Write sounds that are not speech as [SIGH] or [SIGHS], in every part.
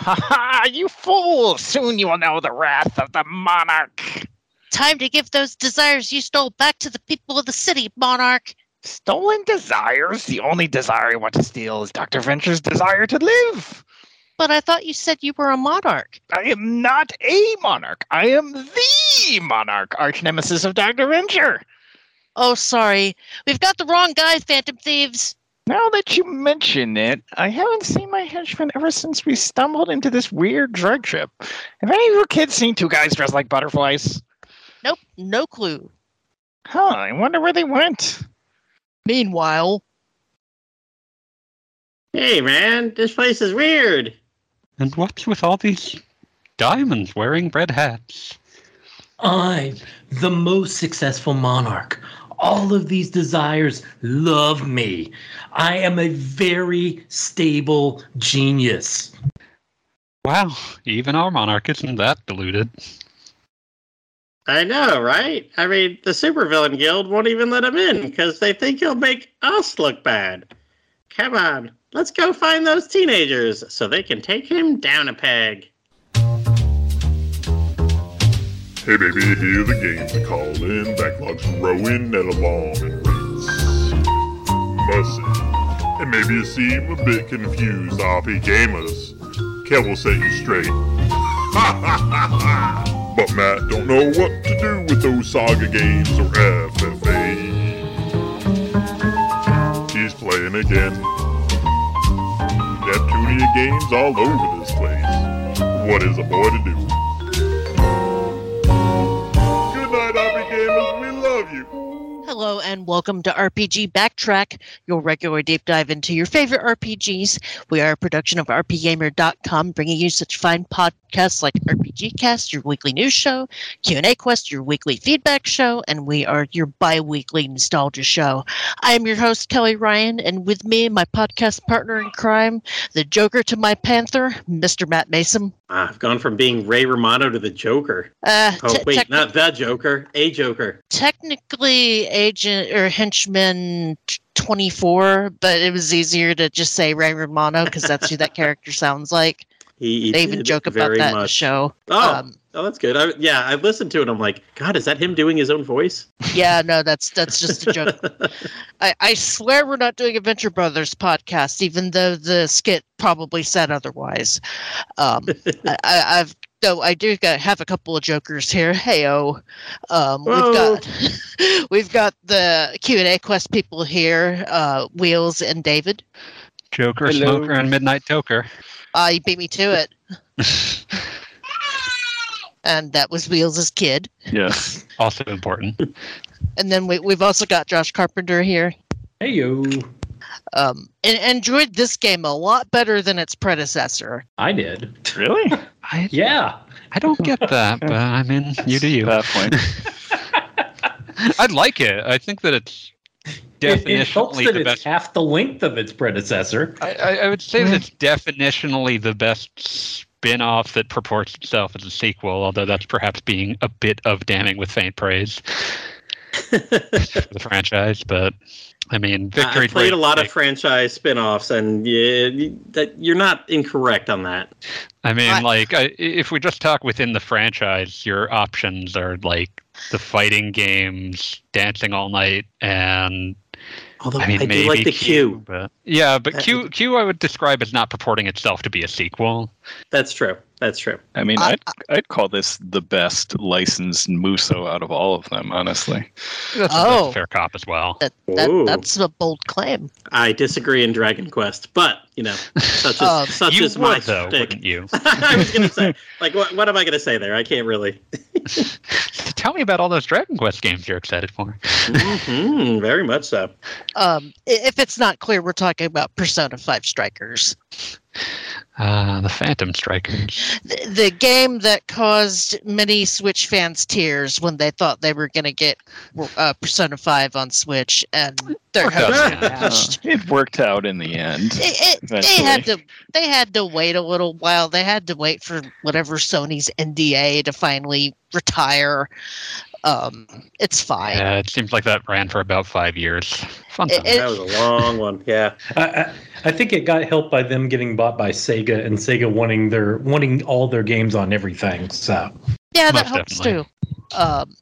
Ha ha! You fool! Soon you will know the wrath of the monarch. Time to give those desires you stole back to the people of the city, Monarch. Stolen desires? The only desire I want to steal is Dr. Venture's desire to live. But I thought you said you were a monarch. I am not a monarch. I am the monarch, arch nemesis of Dr. Venture. Oh, sorry. We've got the wrong guy, Phantom Thieves. Now that you mention it, I haven't seen my henchman ever since we stumbled into this weird drug trip. Have any of your kids seen two guys dressed like butterflies? Nope, no clue. Huh, I wonder where they went. Meanwhile, Hey, man, this place is weird. And what's with all these diamonds wearing red hats? I'm the most successful monarch. All of these desires love me. I am a very stable genius. Wow, even our monarch isn't that deluded. I know, right? I mean, the Supervillain Guild won't even let him in because they think he'll make us look bad. Come on, let's go find those teenagers so they can take him down a peg. Hey baby, hear the games a callin', backlogs growing at a long race. Mercy. And maybe you seem a bit confused, RP gamers. Kev will set you straight. [LAUGHS] But Matt don't know what to do with those saga games or FFA. He's playing again. Neptunia games all over this place. What is a boy to do? Hello and welcome to RPG Backtrack, your regular deep dive into your favorite RPGs. We are a production of RPGamer.com, bringing you such fine podcasts like Cast, your weekly news show, Q&A Quest, your weekly feedback show, and we are your bi-weekly nostalgia show. I am your host, Kelly Ryan, and with me, my podcast partner in crime, the Joker to my Panther, Mr. Matt Mason. Ah, I've gone from being Ray Romano to the Joker. Uh, Oh, te- wait, not the Joker, a Joker. technically agent or henchman t- 24 but it was easier to just say ray romano because that's who that character sounds like He, he they even did joke about very that the much. show Oh, um, oh, that's good. I, yeah, I listened to it. I'm like, God, is that him doing his own voice? yeah no that's that's just a joke [LAUGHS] I, I swear we're not doing a venture brothers podcast even though the skit probably said otherwise um, I, I, i've though i do got, have a couple of jokers here heyo um, we've got [LAUGHS] we've got the q&a quest people here uh, wheels and david Joker, Hello. Smoker, and Midnight Toker. Uh, you beat me to it. [LAUGHS] and that was Wheels' kid. Yes. [LAUGHS] Also important. And then we, we've also got Josh Carpenter here. Hey yo. Um, and enjoyed this game a lot better than its predecessor. I did. Really? [LAUGHS] I, Yeah. I don't get that, but I mean, you do you. At that point. I'd like it. I think that it's It, it helps that the it's best. half the length of its predecessor. I, I, I would say that it's hmm. definitionally the best spin-off that purports itself as a sequel, although that's perhaps being a bit of damning with faint praise for the franchise. But I mean, Victory I played a lot of franchise spin-offs, and yeah, you- that you're not incorrect on that. I mean, I- like, I, if we just talk within the franchise, your options are like the fighting games, Dancing All Night, and Although I I, mean, do maybe like the Q. But yeah, but Q, Q, I would describe as not purporting itself to be a sequel. That's true. That's true. I mean, I- I'd, I'd call this the best licensed Muso out of all of them, honestly. That's, Oh. that's a fair cop as well. That, that that's a bold claim. I disagree in Dragon Quest, but you know, such is Um, such you is would, my though, shtick. wouldn't you? [LAUGHS] I was gonna say, like, what, what am I gonna say there? I can't really. [LAUGHS] Tell me about all those Dragon Quest games you're excited for. hmm very much so. Um, if it's not clear, we're talking about Persona 5 Strikers. Uh, the Phantom Strikers. The, the game that caused many Switch fans tears when they thought they were going to get uh, Persona 5 on Switch, and their Worked out hopes in were the end. dashed. Uh, [LAUGHS] it worked out in the end. It, it, they had to they had to wait a little while. They had to wait for whatever Sony's NDA to finally retire. Um, it's fine. Yeah, it seems like that ran for about five years. Fun It- time. it- That was a long one. Yeah. I, I, I think it got helped by them getting bought by Sega and Sega wanting their wanting all their games on everything. So Yeah, that Most helps definitely. too. Um,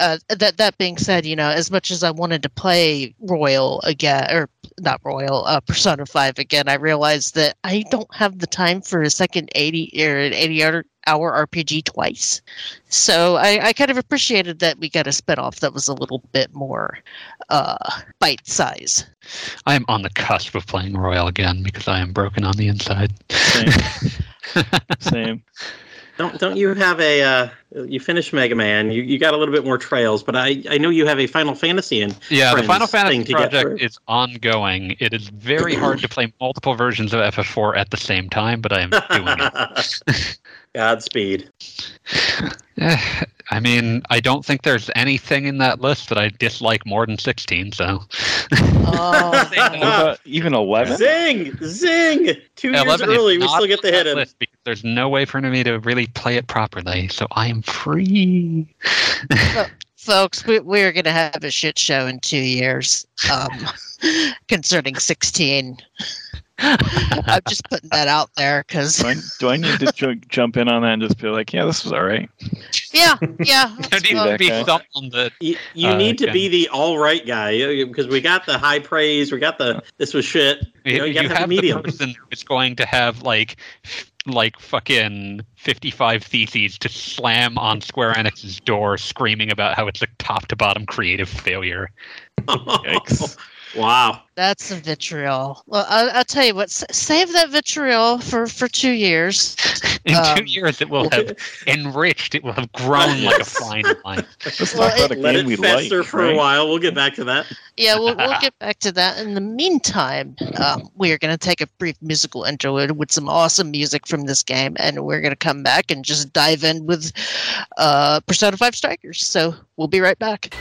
uh, that that being said, you know, as much as I wanted to play Royal again, or not Royal, uh, Persona Five again, I realized that I don't have the time for a second eighty or an eighty hour hour RPG twice. So I, I kind of appreciated that we got a spinoff that was a little bit more uh, bite size. I am on the cusp of playing Royal again because I am broken on the inside. Same. [LAUGHS] Same. Don't don't you have a uh, you finished Mega Man? You you got a little bit more trails, but I I know you have a Final Fantasy in. Yeah, the Final Fantasy to get through. project is ongoing. It is very hard to play multiple versions of FF4 at the same time, but I am doing it. [LAUGHS] Godspeed. [LAUGHS] Eh, I mean, I don't think there's anything in that list that I dislike more than 16, so. Oh, [LAUGHS] even eleven? Zing! Zing! Two years 11 is early, we still get the on hit that list because there's no way for me to really play it properly, so I am free. folks, we, we're going to have a shit show in two years um, [LAUGHS] concerning 16. [LAUGHS] I'm just putting that out there because, Do I, do I need to ju- jump in on that and just be like, yeah, this was all right? yeah, yeah. [LAUGHS] There that's needs to be Okay. someone that You, you Uh, need to okay. be the all right guy because we got the high praise, we got the this was shit. You, know, you, you, gotta have, have the the medium. person who's going to have like like fucking 55 theses to slam on Square Enix's door screaming about how it's a top to bottom creative failure. [LAUGHS] Yikes. Wow. That's some vitriol. Well, I, I'll tell you what, s- save that vitriol for, for two years. In two Um, years, it will have enriched. It will have grown like a [LAUGHS] fine wine. Let's Well, talk about a Let game it we fester like. for a right? while. We'll get back to that. Yeah, we'll, we'll [LAUGHS] get back to that. In the meantime, um, we are going to take a brief musical interlude with some awesome music from this game, and we're going to come back and just dive in with uh, Persona 5 Strikers. So we'll be right back.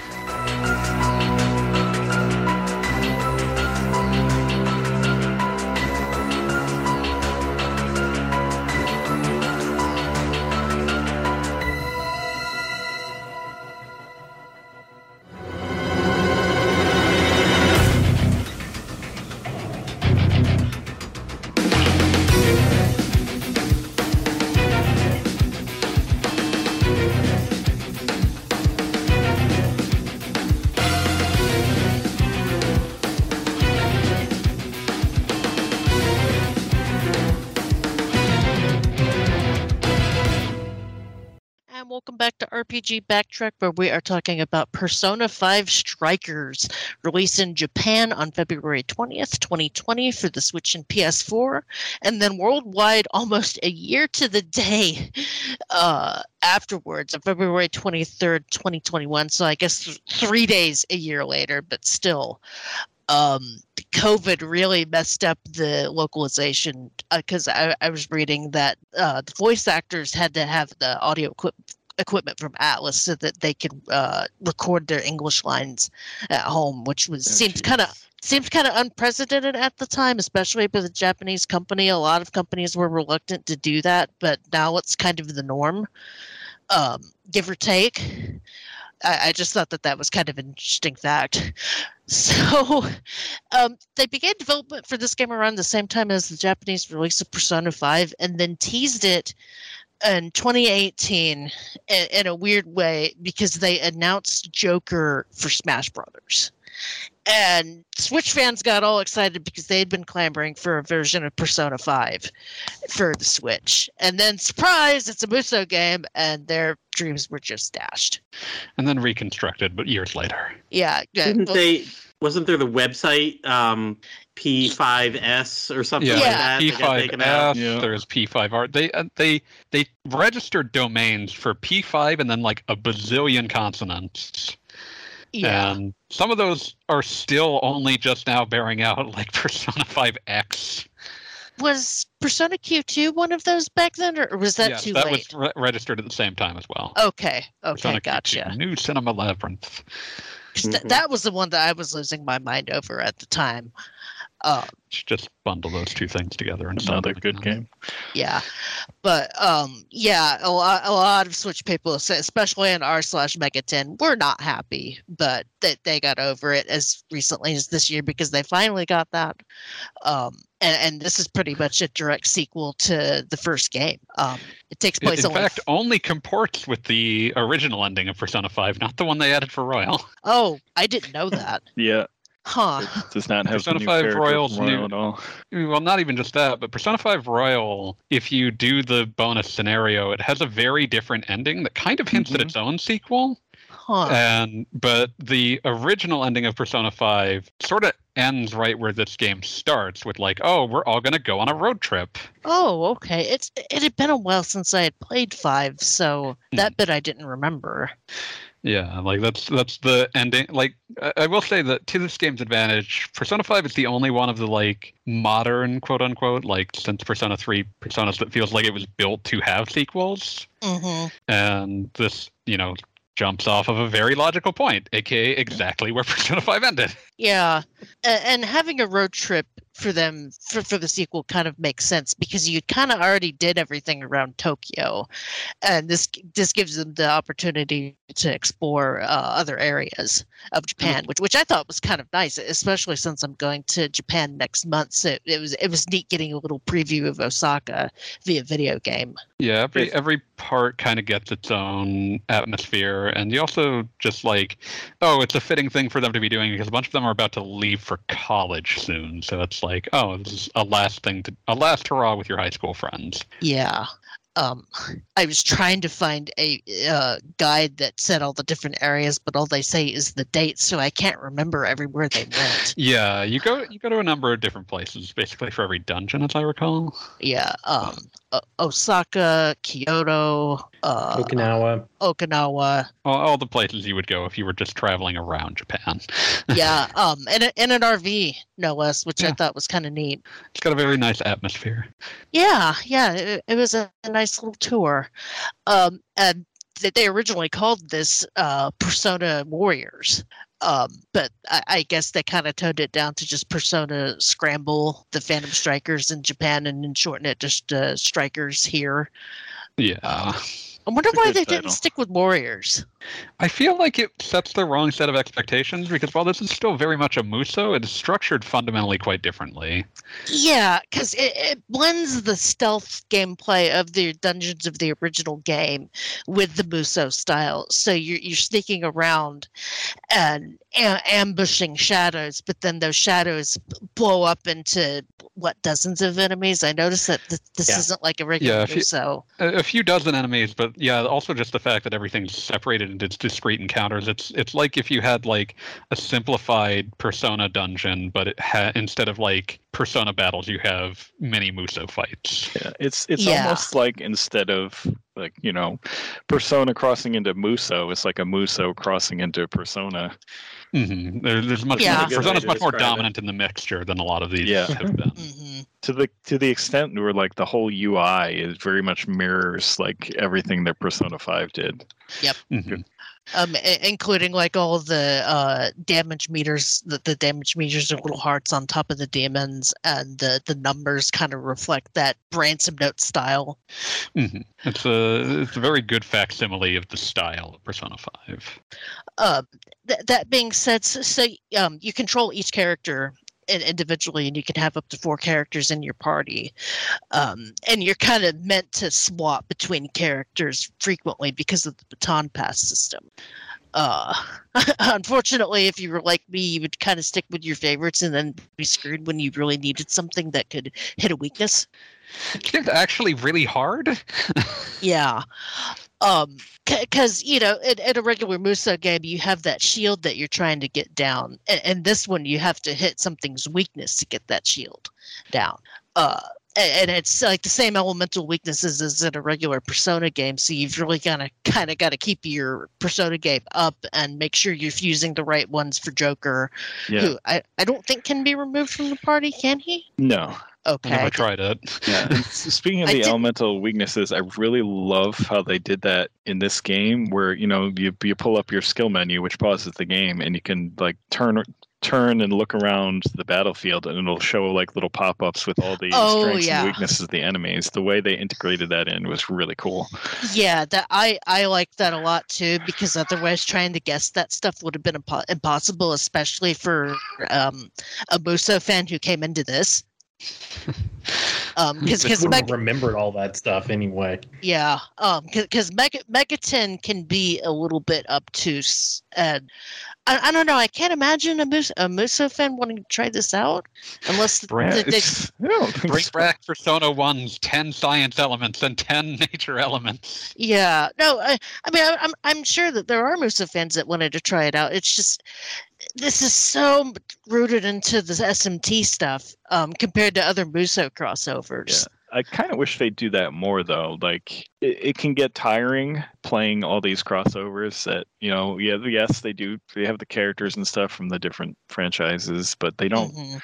And welcome back to RPG Backtrack, where we are talking about Persona 5 Strikers, released in Japan on February 20th, 2020 for the Switch and PS4, and then worldwide [LAUGHS] almost a year to the day uh, afterwards, on February 23rd, 2021. So I guess th- three days a year later, but still. Um, COVID really messed up the localization because I, I was reading that uh, the voice actors had to have the audio equip- equipment from Atlus so that they could uh, record their English lines at home, which was Oh, seems kind of seems kind of unprecedented at the time, especially with the Japanese company. A lot of companies were reluctant to do that, but now it's kind of the norm, um, give or take. I, I just thought that that was kind of an interesting fact. [LAUGHS] So, um, they began development for this game around the same time as the Japanese release of Persona 5 and then teased it in 2018 in, in a weird way because they announced Joker for Smash Brothers. And Switch fans got all excited because they had been clamoring for a version of Persona 5 for the Switch. And then, surprise, it's a Muso game, and their dreams were just dashed. And then reconstructed, but years later. Yeah. yeah, Didn't well, they? Wasn't there the website um, P5S or something like Yeah. that? that got taken out? P5F, Yeah. there's P5R. They uh, they they registered domains for P5 and then like a bazillion consonants. yeah. And some of those are still only just now bearing out, [LAUGHS] like Persona 5X. was Persona Q2 one of those back then, or was that yes, too that late? was re- registered at the same time as well. Okay, okay, Persona Q2, gotcha. New Cinema Labyrinth. Th- Mhm. that was the one that I was losing my mind over at the time. Uh, Just bundle those two things together and sell Another good together. game. yeah, But um, yeah, a lot, a lot of Switch people, especially in r slash Mega Ten, were not happy, but they, they got over it as recently as this year because they finally got that. Um, and, and this is pretty much a direct sequel to the first game. Um, it takes In place in only. fact, only comports with the original ending of Persona 5, not the one they added for Royal. oh, I didn't know that. [LAUGHS] Yeah, Huh. it does not have Persona the new 5 Royals from Royal new- at all. Well, not even just that, but Persona 5 Royal, if you do the bonus scenario, it has a very different ending that kind of hints at Mhm. its own sequel. Huh. And but the original ending of Persona 5 sort of ends right where this game starts with like, oh, we're all gonna go on a road trip. Oh, okay. It's it had been a while since I had played five, so that bit I didn't remember. Yeah, like that's that's the ending. Like I, I will say that to this game's advantage, Persona 5 is the only one of the like modern quote unquote like since Persona 3 personas that feels like it was built to have sequels. hmm And this, you know, jumps off of a very logical point, aka exactly where [LAUGHS] Persona 5 ended. Yeah, and having a road trip for them for, for the sequel kind of makes sense because you kind of already did everything around Tokyo, and this this gives them the opportunity to explore uh, other areas of Japan, which which I thought was kind of nice, especially since I'm going to Japan next month. So it was it was neat getting a little preview of Osaka via video game. Yeah, every every part kind of gets its own atmosphere, and you also just like, oh, it's a fitting thing for them to be doing because a bunch of them are about to leave for college soon. So it's like, oh, this is a last thing to a last hurrah with your high school friends. Yeah. Um, I was trying to find a uh, guide that said all the different areas, but all they say is the dates, so I can't remember everywhere they went. Yeah, you go you go to a number of different places, basically for every dungeon, as I recall. Yeah. Um, o- Osaka, Kyoto, uh, Okinawa. Okinawa. All, all the places you would go if you were just traveling around Japan. [LAUGHS] Yeah. Um, and a- in an RV, no less, which I thought was kind of neat. It's got a very nice atmosphere. Yeah, yeah, it, it was a, a nice little tour. Um, and th- they originally called this uh, Persona Warriors. Um, but I, I guess they kind of toned it down to just Persona Scramble, the Phantom Strikers in Japan, and then shorten it just uh, Strikers here. Yeah. I wonder why they title. didn't stick with Warriors. I feel like it sets the wrong set of expectations because while this is still very much a Muso, it is structured fundamentally quite differently. Yeah, because it, it blends the stealth gameplay of the dungeons of the original game with the Muso style. So you're you're sneaking around and a- ambushing shadows, but then those shadows blow up into what dozens of enemies. I noticed that th- this Yeah. isn't like a regular Yeah, if you- Muso. A, a few dozen enemies, but yeah, also just the fact that everything's separated into discrete encounters. It's it's like if you had like a simplified Persona dungeon, but it ha- instead of like Persona battles, you have many Muso fights. Yeah, it's it's Yeah. almost like instead of like you know, Persona crossing into Muso, it's like a Muso crossing into Persona. hmm There, there's much Yeah. more, Persona's much more describe it. dominant in the mixture than a lot of these Yeah. have been. hmm To the to the extent where like the whole UI is very much mirrors like everything that Persona Five did. Mhm. Um, including like all the uh, damage meters. The, the damage meters are little hearts on top of the demons, and the the numbers kind of reflect that ransom note style. Mhm. It's a it's a very good facsimile of the style of Persona Five. Um, th- that being said, so, so um, you control each character in- individually, and you can have up to four characters in your party. Um, and you're kind of meant to swap between characters frequently because of the baton pass system. Uh, [LAUGHS] unfortunately, if you were like me, you would kind of stick with your favorites and then be screwed when you really needed something that could hit a weakness. It's actually really hard. [LAUGHS] Yeah. Um, because you know, in, in a regular Muso game, you have that shield that you're trying to get down, and, and this one you have to hit something's weakness to get that shield down. Uh, and it's like the same elemental weaknesses as in a regular Persona game, so you've really kind of kind of got to keep your Persona game up and make sure you're fusing the right ones for Joker, Yeah. who I, I don't think can be removed from the party, can he? No. I Okay. never tried it. Yeah. [LAUGHS] speaking of the elemental weaknesses, I really love how they did that in this game where, you know, you you pull up your skill menu which pauses the game and you can like turn turn and look around the battlefield, and it'll show like little pop-ups with all the Oh, strengths yeah. and weaknesses of the enemies. The way they integrated that in was really cool. Yeah, that I I like that a lot too because otherwise trying to guess that stuff would have been impo- impossible, especially for um, a Muso fan who came into this. [LAUGHS] Um, because [LAUGHS] because wouldn't have remembered all that stuff anyway. Yeah, um, because Mega Megaten can be a little bit obtuse, and I, I don't know. I can't imagine a Mus- a Muso fan wanting to try this out, unless Brand, th- they, it's- I don't think Bring so. back Persona 1's 10 science elements and 10 [LAUGHS] nature elements. yeah. No, I, I mean, I, I'm I'm sure that there are Muso fans that wanted to try it out. It's just this is so rooted into the SMT stuff um, compared to other Muso crossovers. I kind of wish they'd do that more though. Like it, it can get tiring playing all these crossovers that, you know, yeah, yes, they do they have the characters and stuff from the different franchises, but they don't Mhm.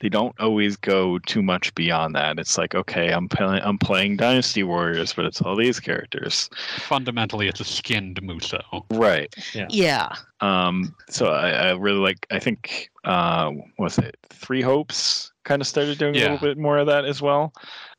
They don't always go too much beyond that. It's like, okay, I'm playing I'm playing Dynasty Warriors, but it's all these characters. Fundamentally, it's a skinned Muso. Right. Yeah. yeah. Um so I, I really like I think uh was it Three Hopes kind of started doing a little bit more of that as well.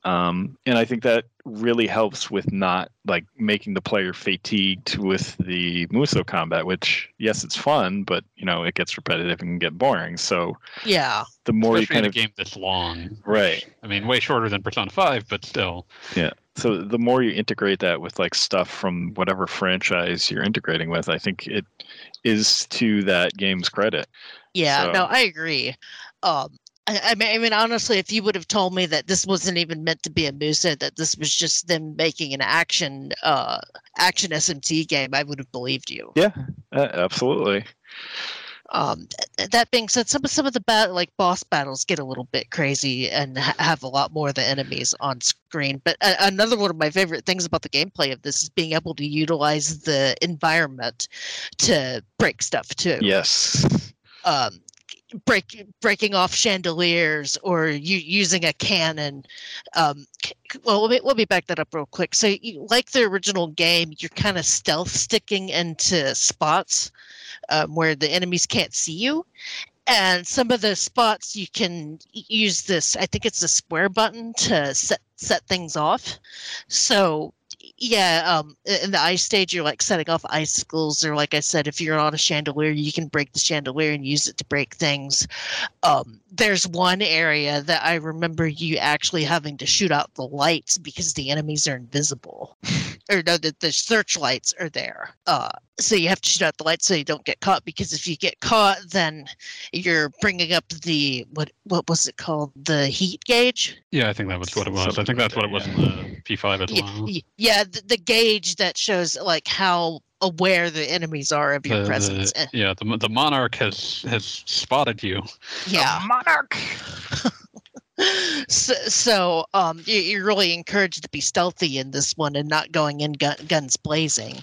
Um and I think that really helps with not like making the player fatigued with the Muso combat, which yes, it's fun, but you know, it gets repetitive and can get boring. So Yeah. the more you Especially kind in a of game this long. right. I mean, way shorter than Persona 5, but still. Yeah. So the more you integrate that with like stuff from whatever franchise you're integrating with i think it is to that game's credit Yeah, So- no, I agree. Um, I, I mean, I mean, honestly, if you would have told me that this wasn't even meant to be a Muso, that this was just them making an action, uh, action SMT game, I would have believed you. Yeah, absolutely Um, that being said, some of some of the bat- like boss battles get a little bit crazy and ha- have a lot more of the enemies on screen. But uh, another one of my favorite things about the gameplay of this is being able to utilize the environment to break stuff too. yes um, break breaking off chandeliers or using a cannon. Um, well, let me let me back that up real quick. So, you, like the original game, you're kind of stealth sticking into spots um, where the enemies can't see you. And some of the spots you can use this. I think it's the square button to set set things off. So yeah, um, in the ice stage, you're like setting off icicles, or like I said, if you're on a chandelier, you can break the chandelier and use it to break things. Um, there's one area that I remember you actually having to shoot out the lights because the enemies are invisible, [LAUGHS] or no, the, the searchlights are there. Uh, so you have to shoot out the light so you don't get caught. Because if you get caught, then you're bringing up the what what was it called? The heat gauge. Yeah, I think that was what it was. I think that's what it was that, in the P5 as Y- well. yeah, the, the gauge that shows like how aware the enemies are of your The- presence. the- yeah, the, the monarch has has spotted you. yeah. monarch [LAUGHS] so, so um, you, you're really encouraged to be stealthy in this one and not going in gun, guns blazing,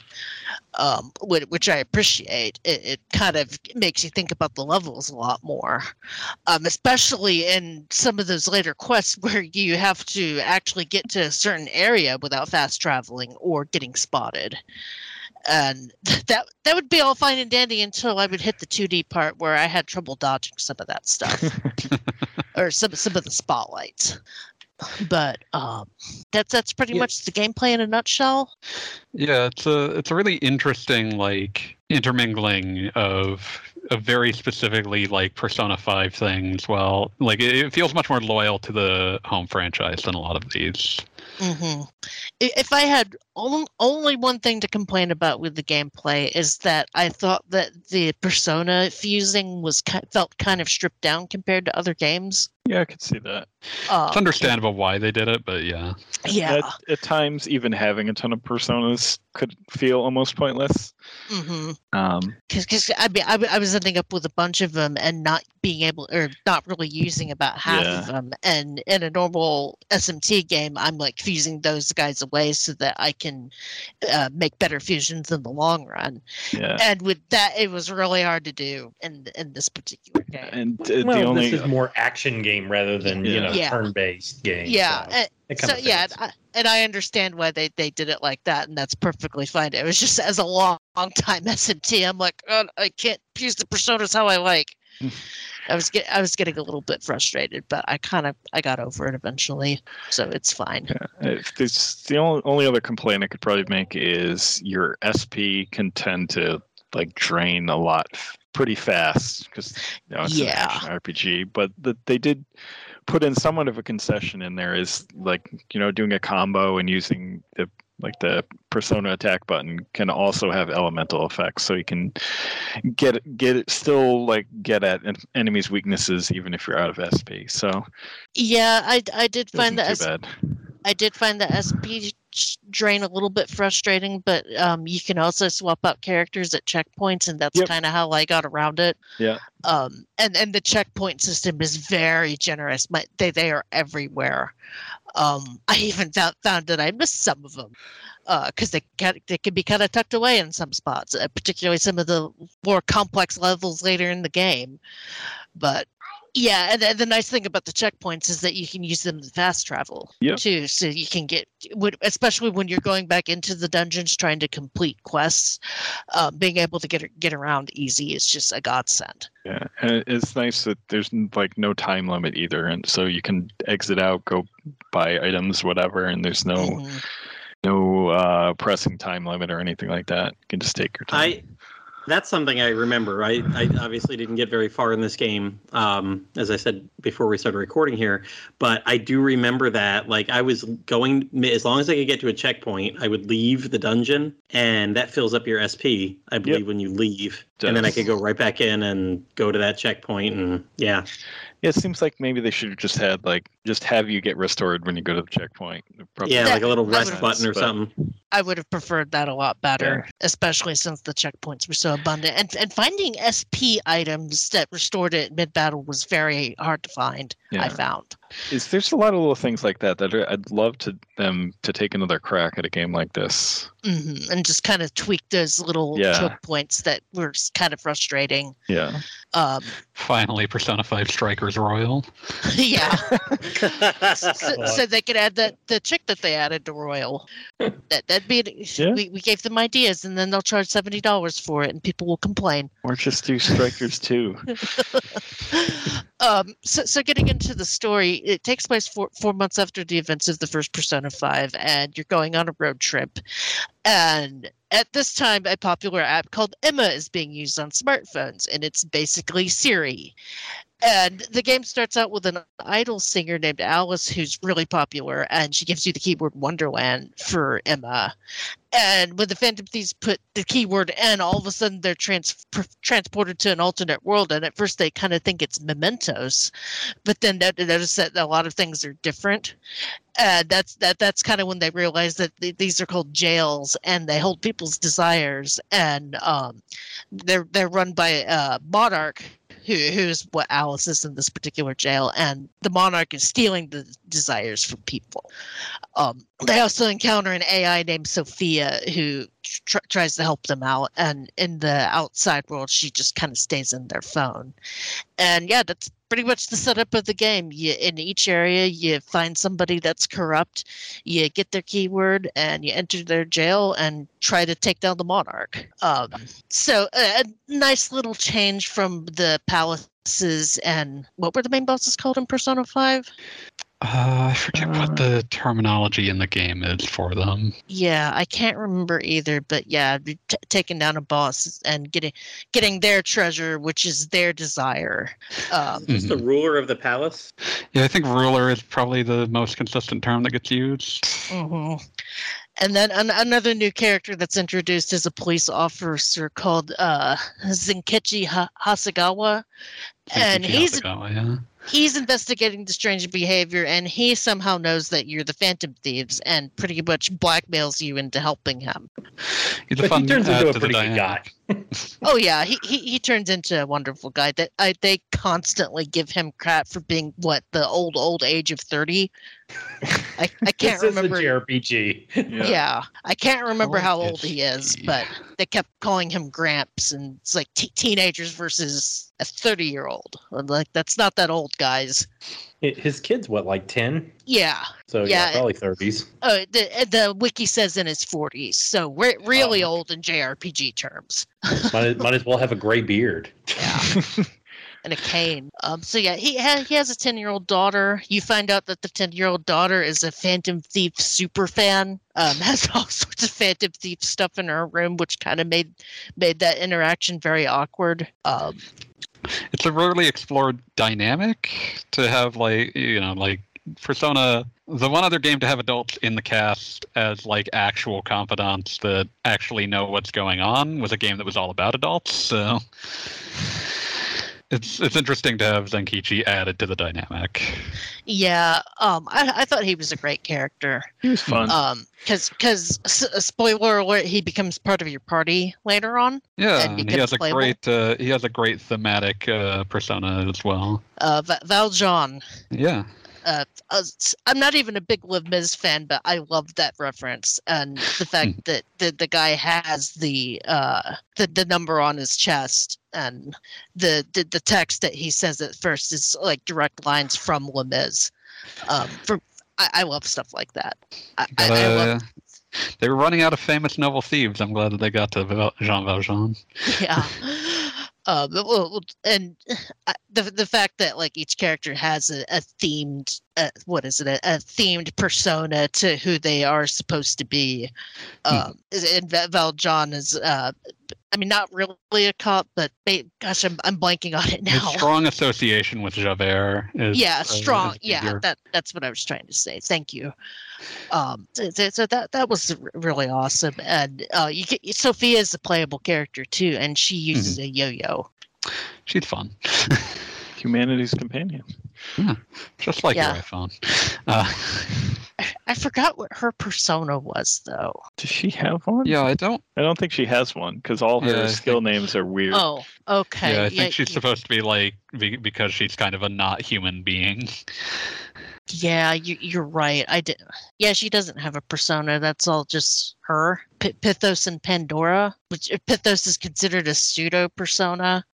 um, which, which I appreciate. It, it kind of makes you think about the levels a lot more, um, especially in some of those later quests [LAUGHS] where you have to actually get to a certain area without fast traveling or getting spotted. And [LAUGHS] that that would be all fine and dandy until I would hit the 2D part where I had trouble dodging some of that stuff [LAUGHS] or some some of the spotlights. But um, that's that's pretty Yeah. much the gameplay in a nutshell. Yeah, it's a it's a really interesting like intermingling of of very specifically like Persona Five things. Well, like it, it feels much more loyal to the home franchise than a lot of these. Hmm If I had on- only one thing to complain about with the gameplay is that I thought that the persona fusing was felt kind of stripped down compared to other games. yeah i could see that Um, It's understandable why they did it, but yeah. Yeah. at, at times even having a ton of personas could feel almost pointless. Hmm um because I mean I, w- I was ending up with a bunch of them and not being able or not really using about half Yeah. of them and in a normal smt game i'm like fusing those guys away so that i can uh, make better fusions in the long run. Yeah. And with that it was really hard to do in in this particular game. And uh, well, the only this is more action game rather than you know Yeah. turn-based game. yeah so. and, it so yeah and I, and I understand why they, they did it like that and that's perfectly fine it was just as a long, long time [LAUGHS] smt i'm like "Oh, i can't fuse the personas how i like hmm. I was get I was getting a little bit frustrated, but I kind of I got over it eventually, so it's fine. Yeah, there's the only, only other complaint I could probably make is your SP can tend to like drain a lot pretty fast because you know, it's Yeah. an RPG. But the, they did put in somewhat of a concession in there is like you know doing a combo and using the like the persona attack button can also have elemental effects. So you can get get it still like get at en- enemies weaknesses even if you're out of sp so Yeah, I I did find that I did find the SP drain a little bit frustrating, but um, you can also swap out characters at checkpoints, and that's Yep. kind of how I got around it. Yeah. Um, and and the checkpoint system is very generous. My, they they are everywhere. Um, I even found found that I missed some of them because they can they can be kind of tucked away in some spots, uh, particularly some of the more complex levels later in the game. But yeah, and the, the nice thing about the checkpoints is that you can use them to fast travel Yep. too. So you can get, especially when you're going back into the dungeons trying to complete quests, um, being able to get get around easy is just a godsend. Yeah, and it's nice that there's like no time limit either, and so you can exit out, go buy items, whatever, and there's no Mhm. no uh, pressing time limit or anything like that. You can just take your time. That's something I remember. I, I obviously didn't get very far in this game, um, as I said before we started recording here. But I do remember that, like, I was going as long as I could get to a checkpoint, I would leave the dungeon, and that fills up your SP. I believe when you leave, and then I could go right back in and go to that checkpoint, and yeah, yeah, it seems like maybe they should have just had like just have you get restored when you go to the checkpoint. Probably- yeah, like a little rest button or but- something. I would have preferred that a lot better, especially since the checkpoints were so abundant. And and finding SP items that restored it mid battle was very hard to find. I found. Is there's a lot of little things like that that are, I'd love to them to take another crack at a game like this. hmm And just kind of tweak those little Yeah. choke points that were kind of frustrating. Yeah, Um, Finally, Persona 5 Strikers Royal. [LAUGHS] yeah. [LAUGHS] so, so they could add that the chick that they added to Royal. That that'd be Yeah. we, we gave them ideas and then they'll charge seventy dollars for it and people will complain. or just do strikers too. [LAUGHS] um so, so getting into the story, it takes place four four months after the events of the first Persona Five, and you're going on a road trip. And at this time, a popular app called Emma is being used on smartphones, and it's basically Siri. And the game starts out with an idol singer named Alice who's really popular, and she gives you the keyword Wonderland for Emma. And when the Phantom Thieves put the keyword N, all of a sudden they're trans- transported to an alternate world. And at first they kind of think it's mementos, but then they notice that a lot of things are different. And that's that. That's kind of when they realize that th- these are called jails, and they hold people's desires, and um, they're they're run by uh, Monarch, who who's what Alice is in this particular jail, and the Monarch is stealing the desires from people. Um, they also encounter an AI named Sophia who tr- tries to help them out, and in the outside world, she just kind of stays in their phone. And yeah, that's pretty much the setup of the game. You in each area, you find somebody that's corrupt, you get their keyword, and you enter their jail and try to take down the monarch. Um, so a, a nice little change from the palaces and what were the main bosses called in Persona Five? Uh, I forget Uh. what the terminology in the game is for them. Yeah, I can't remember either, but yeah, t- taking down a boss and getting getting their treasure, which is their desire. Um, Just the ruler of the palace. Yeah, I think ruler is probably the most consistent term that gets used. mhm. And then an- another new character that's introduced is a police officer called uh, Zenkichi ha- Hasegawa, and Thinking he's Yasukawa, yeah. He's investigating the strange behavior, and he somehow knows that you're the Phantom Thieves, and pretty much blackmails you into helping him. He's a But fun he turns into uh, a pretty good guy. Dynamic. [LAUGHS] Oh yeah, he, he he turns into a wonderful guy. That I they constantly give him crap for being what the old old age of thirty. I, I [LAUGHS] can't this remember. is a JRPG. yeah. I can't remember how old he is, but they kept calling him Gramps, and it's like t- teenagers versus a thirty-year-old. Like that's not that old, guys. His kid's what, like ten? Yeah. So yeah, Yeah. probably thirties. Uh, the the wiki says in his forties, so re- really Oh. old in JRPG terms. [LAUGHS] Might, might as well have a gray beard. Yeah. [LAUGHS] and a cane. Um, so yeah, he ha- he has a ten year old daughter. You find out that the ten year old daughter is a Phantom Thief super fan. Um, [LAUGHS] has all sorts of Phantom Thief stuff in her room, which kind of made made that interaction very awkward. Um, it's a rarely explored dynamic to have like you know like persona the one other game to have adults in the cast as like actual confidants that actually know what's going on was a game that was all about adults so it's it's interesting to have Zenkichi added to the dynamic. Yeah, um, I, I thought he was a great character. He was fun. Um, because because spoiler alert, he becomes part of your party later on. Yeah, and and he has a playable. great uh, he has a great thematic uh, persona as well. Uh, Va- Valjean. Yeah, I'm not even a big Les Mis fan, but I love that reference and the fact that the, the guy has the uh the, the number on his chest and the, the the text that he says at first is like direct lines from Les Mis. Um, for I, I love stuff like that. I, I, I love uh, they were running out of famous noble thieves. I'm glad that they got to Jean Valjean. yeah. [LAUGHS] Um, and uh, the the fact that like each character has a, a themed uh, what is it a, a themed persona to who they are supposed to be. Um, is- and Valjean is uh, I mean not really a cop, but ba- gosh, I'm I'm blanking on it His now. [LAUGHS] strong association with Javert is yeah, uh, strong. is Yeah, that that's what I was trying to say. Thank you. Um, so, so- so that that was really awesome, and uh, you get Sophia is a playable character too, and she Mm-hmm. uses a yo-yo. She's fun, Humanity's companion. Yeah, just like Yeah. your iPhone. Uh, I forgot what her persona was though. Does she have one? yeah, I don't. I don't think she has one because all her Yeah, skill think- names are weird. Oh, okay. Yeah, I think she's y- supposed to be like because she's kind of a not human being. Yeah, you, you're right. I did. Yeah, she doesn't have a persona. That's all just her. P- Pithos and Pandora, which Pithos is considered a pseudo persona.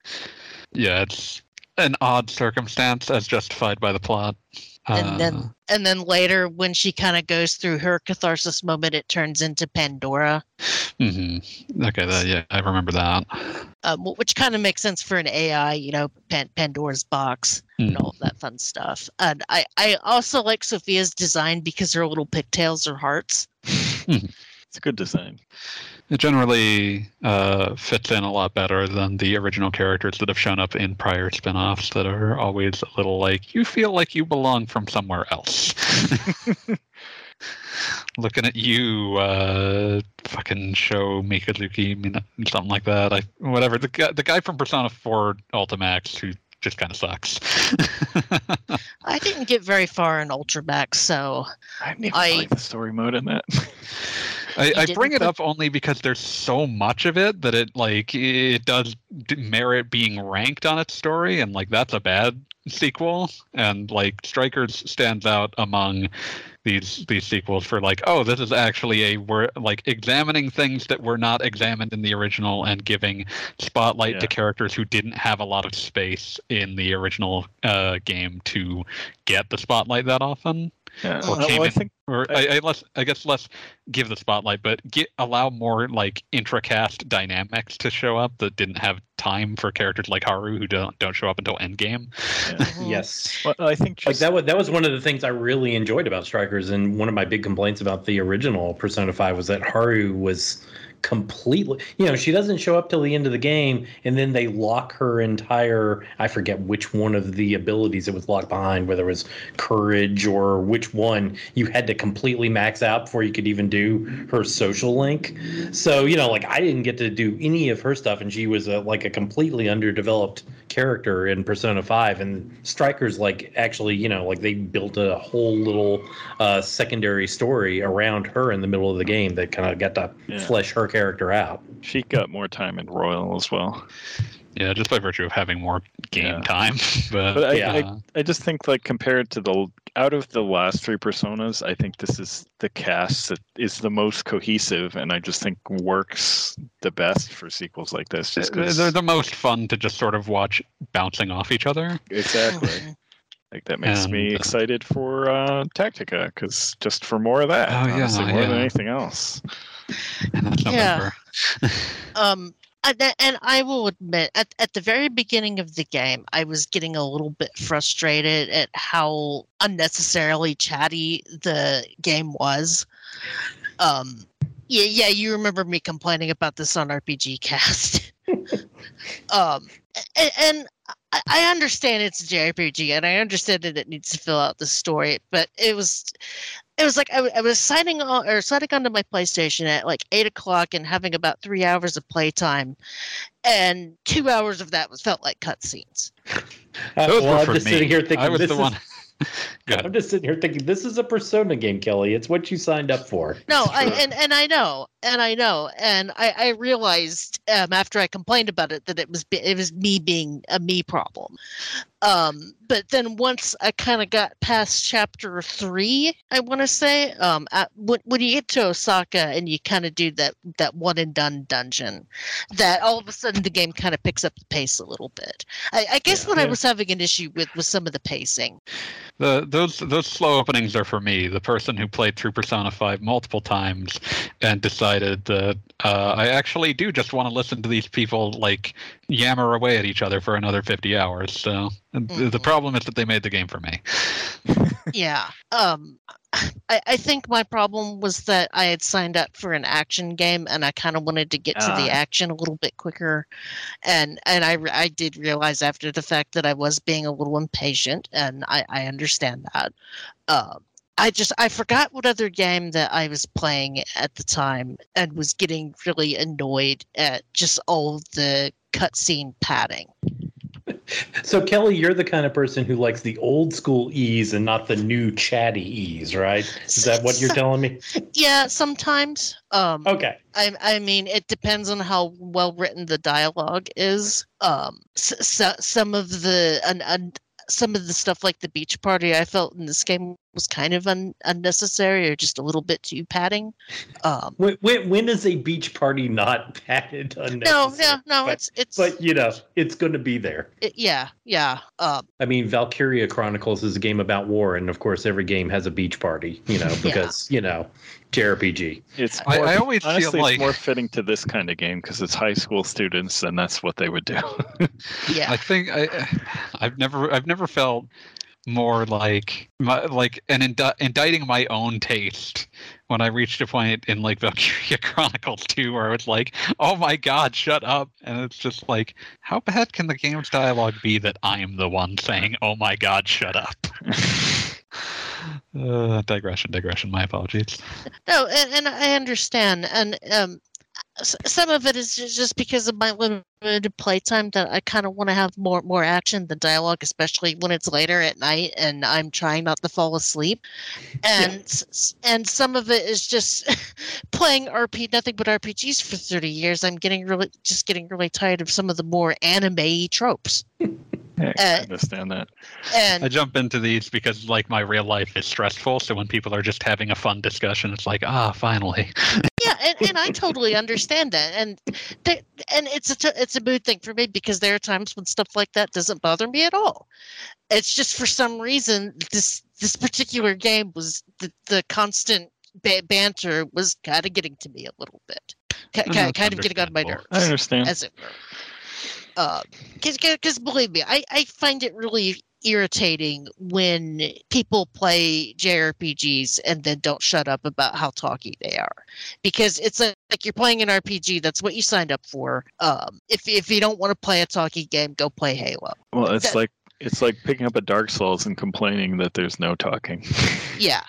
Yeah, it's an odd circumstance as justified by the plot. And Uh, then, and then later, when she kind of goes through her catharsis moment, it turns into Pandora, mhm. Okay, that, yeah, I remember that. um, which kind of makes sense for an AI. You know, Pan- Pandora's box. and Mm. all of that fun stuff. And I, I also like Sophia's design because her little pigtails are hearts. It's a good design. It generally uh, fits in a lot better than the original characters that have shown up in prior spin-offs that are always a little like you feel like you belong from somewhere else. [LAUGHS] Looking at you, uh, fucking Sho Mikazuki, I mean, something like that. I whatever the guy, the guy from Persona 4 Ultimax who just kind of sucks. [LAUGHS] I didn't get very far in Ultimax, so I didn't even I- like the story mode in that. [LAUGHS] I, I didn't bring it up only because there's so much of it that it like it does merit being ranked on its story, and like that's a bad sequel. And like Strikers stands out among these these sequels for like, oh, this is actually a we're like examining things that were not examined in the original and giving spotlight to characters who didn't have a lot of space in the original uh, game to get the spotlight that often yeah. Or Well, came I think or I- I, I less I guess less give the spotlight, but get allow more like intracast dynamics to show up that didn't have time for characters like Haru who don't don't show up until endgame. yeah. [LAUGHS] Mm-hmm. Yes. Well, I think Like that was that was one of the things I really enjoyed about Strikers, and one of my big complaints about the original Persona Five was that Haru was completely you know she doesn't show up till the end of the game and then they lock her entire i forget which one of the abilities it was locked behind whether it was courage or which one you had to completely max out before you could even do her social link. So you know like i didn't get to do any of her stuff and she was a, like a completely underdeveloped character in persona 5 and strikers like actually you know like they built a whole little uh, secondary story around her in the middle of the game that kind of got to Yeah. flesh her character out she got more time in Royal as well. Yeah, just by virtue of having more game Yeah. time. [LAUGHS] But, But I, Yeah. I, I just think like compared to the out of the last three personas, I think this is the cast that is the most cohesive, and I just think works the best for sequels like this. Just they're 'cause- they're the most fun to just sort of watch bouncing off each other. exactly [LAUGHS] like that makes me And, uh, excited for uh, Tactica because just for more of that, Oh, yeah, honestly, more than anything else. And that's Yeah. [LAUGHS] Um that- and I will admit, at, at the very beginning of the game, I was getting a little bit frustrated at how unnecessarily chatty the game was. Um, yeah, yeah, you remember me complaining about this on RPG Cast. [LAUGHS] um, and, and I, I understand it's a JRPG, and I understand that it needs to fill out the story, but it was, it was like I was signing on or signing onto my PlayStation at like eight o'clock and having about three hours of playtime, and two hours of that was felt like cutscenes. [LAUGHS] Uh, Those well, were I'm for just me. sitting here thinking I was this the is, one. [LAUGHS] [LAUGHS] I'm just sitting here thinking this is a Persona game, Kelly. It's what you signed up for. No, I and, and I know, and I know, and I, I realized um, after I complained about it that it was it was me being a me problem. Um, but then once I kind of got past chapter three, I want to say, um, when, when you get to Osaka and you kind of do that that one and done dungeon, that all of a sudden the game kind of picks up the pace a little bit. I, I guess Yeah. what I was having an issue with was some of the pacing. The, those those slow openings are for me, the person who played through Persona 5 multiple times and decided that uh, I actually do just want to listen to these people like yammer away at each other for another 50 hours. So and the- the Mhm. problem is that they made the game for me. [LAUGHS] yeah um I, I think my problem was that i had signed up for an action game and i kind of wanted to get to the Ah. action a little bit quicker and and i i did realize after the fact that i was being a little impatient and i i understand that um I just I forgot what other game that I was playing at the time and was getting really annoyed at just all the cutscene padding. [LAUGHS] So Kelly, you're the kind of person who likes the old school ease and not the new chatty ease, right? Is that what you're [LAUGHS] telling me? Yeah, sometimes. Um Okay. I, I mean, it depends on how well written the dialogue is. Um, s so, some of the un, un, some of the stuff like the beach party, I felt in this game was kind of un, unnecessary or just a little bit too padding. Um, When, when, when is a beach party not [LAUGHS] padded no, unnecessary? no, no, But- it's it's But you know, it's going to be there. it, yeah, yeah. Um, I mean, Valkyria Chronicles is a game about war, and of course, every game has a beach party. You know, [LAUGHS] because you know, JRPG. It's I- more, I always feel like- it's more fitting to this kind of game because it's high school students and that's what they would do. yeah, [LAUGHS] I think I, I've never I've never felt more like my, like an indi- indicting my own taste when I reached a point in like Valkyria [LAUGHS] Chronicles 2 where it's like, oh my god, shut up. And it's just like, how bad can the game's dialogue be that I'm the one saying, oh my god, shut up? [LAUGHS] uh, digression, digression. My apologies. no, and, and I understand, and um, s- some of it is just because of my limited playtime that I kind of want to have more more action than dialogue, especially when it's later at night and I'm trying not to fall asleep. And s- and some of it is just [LAUGHS] playing RP nothing but RPGs for 30 years. I'm getting really just getting really tired of some of the more anime tropes. [LAUGHS] Yeah, I Uh, understand that. And I jump into these because like my real life is stressful. So when people are just having a fun discussion, it's like, ah, finally. [LAUGHS] and, and I totally understand that, and and it's a t- it's a mood thing for me because there are times when stuff like that doesn't bother me at all. It's just for some reason this this particular game was the the constant ba- banter was kind of getting to me a little bit, Ki- Uh, kind of getting on my nerves I understand. as it were. Because believe me, I, I find it really irritating when people play JRPGs and then don't shut up about how talky they are. Because it's like, like you're playing an RPG, that's what you signed up for. Um, if, if you don't want to play a talky game, go play Halo. Well, it's that- like it's like picking up a Dark Souls and complaining that there's no talking. [LAUGHS] Yeah.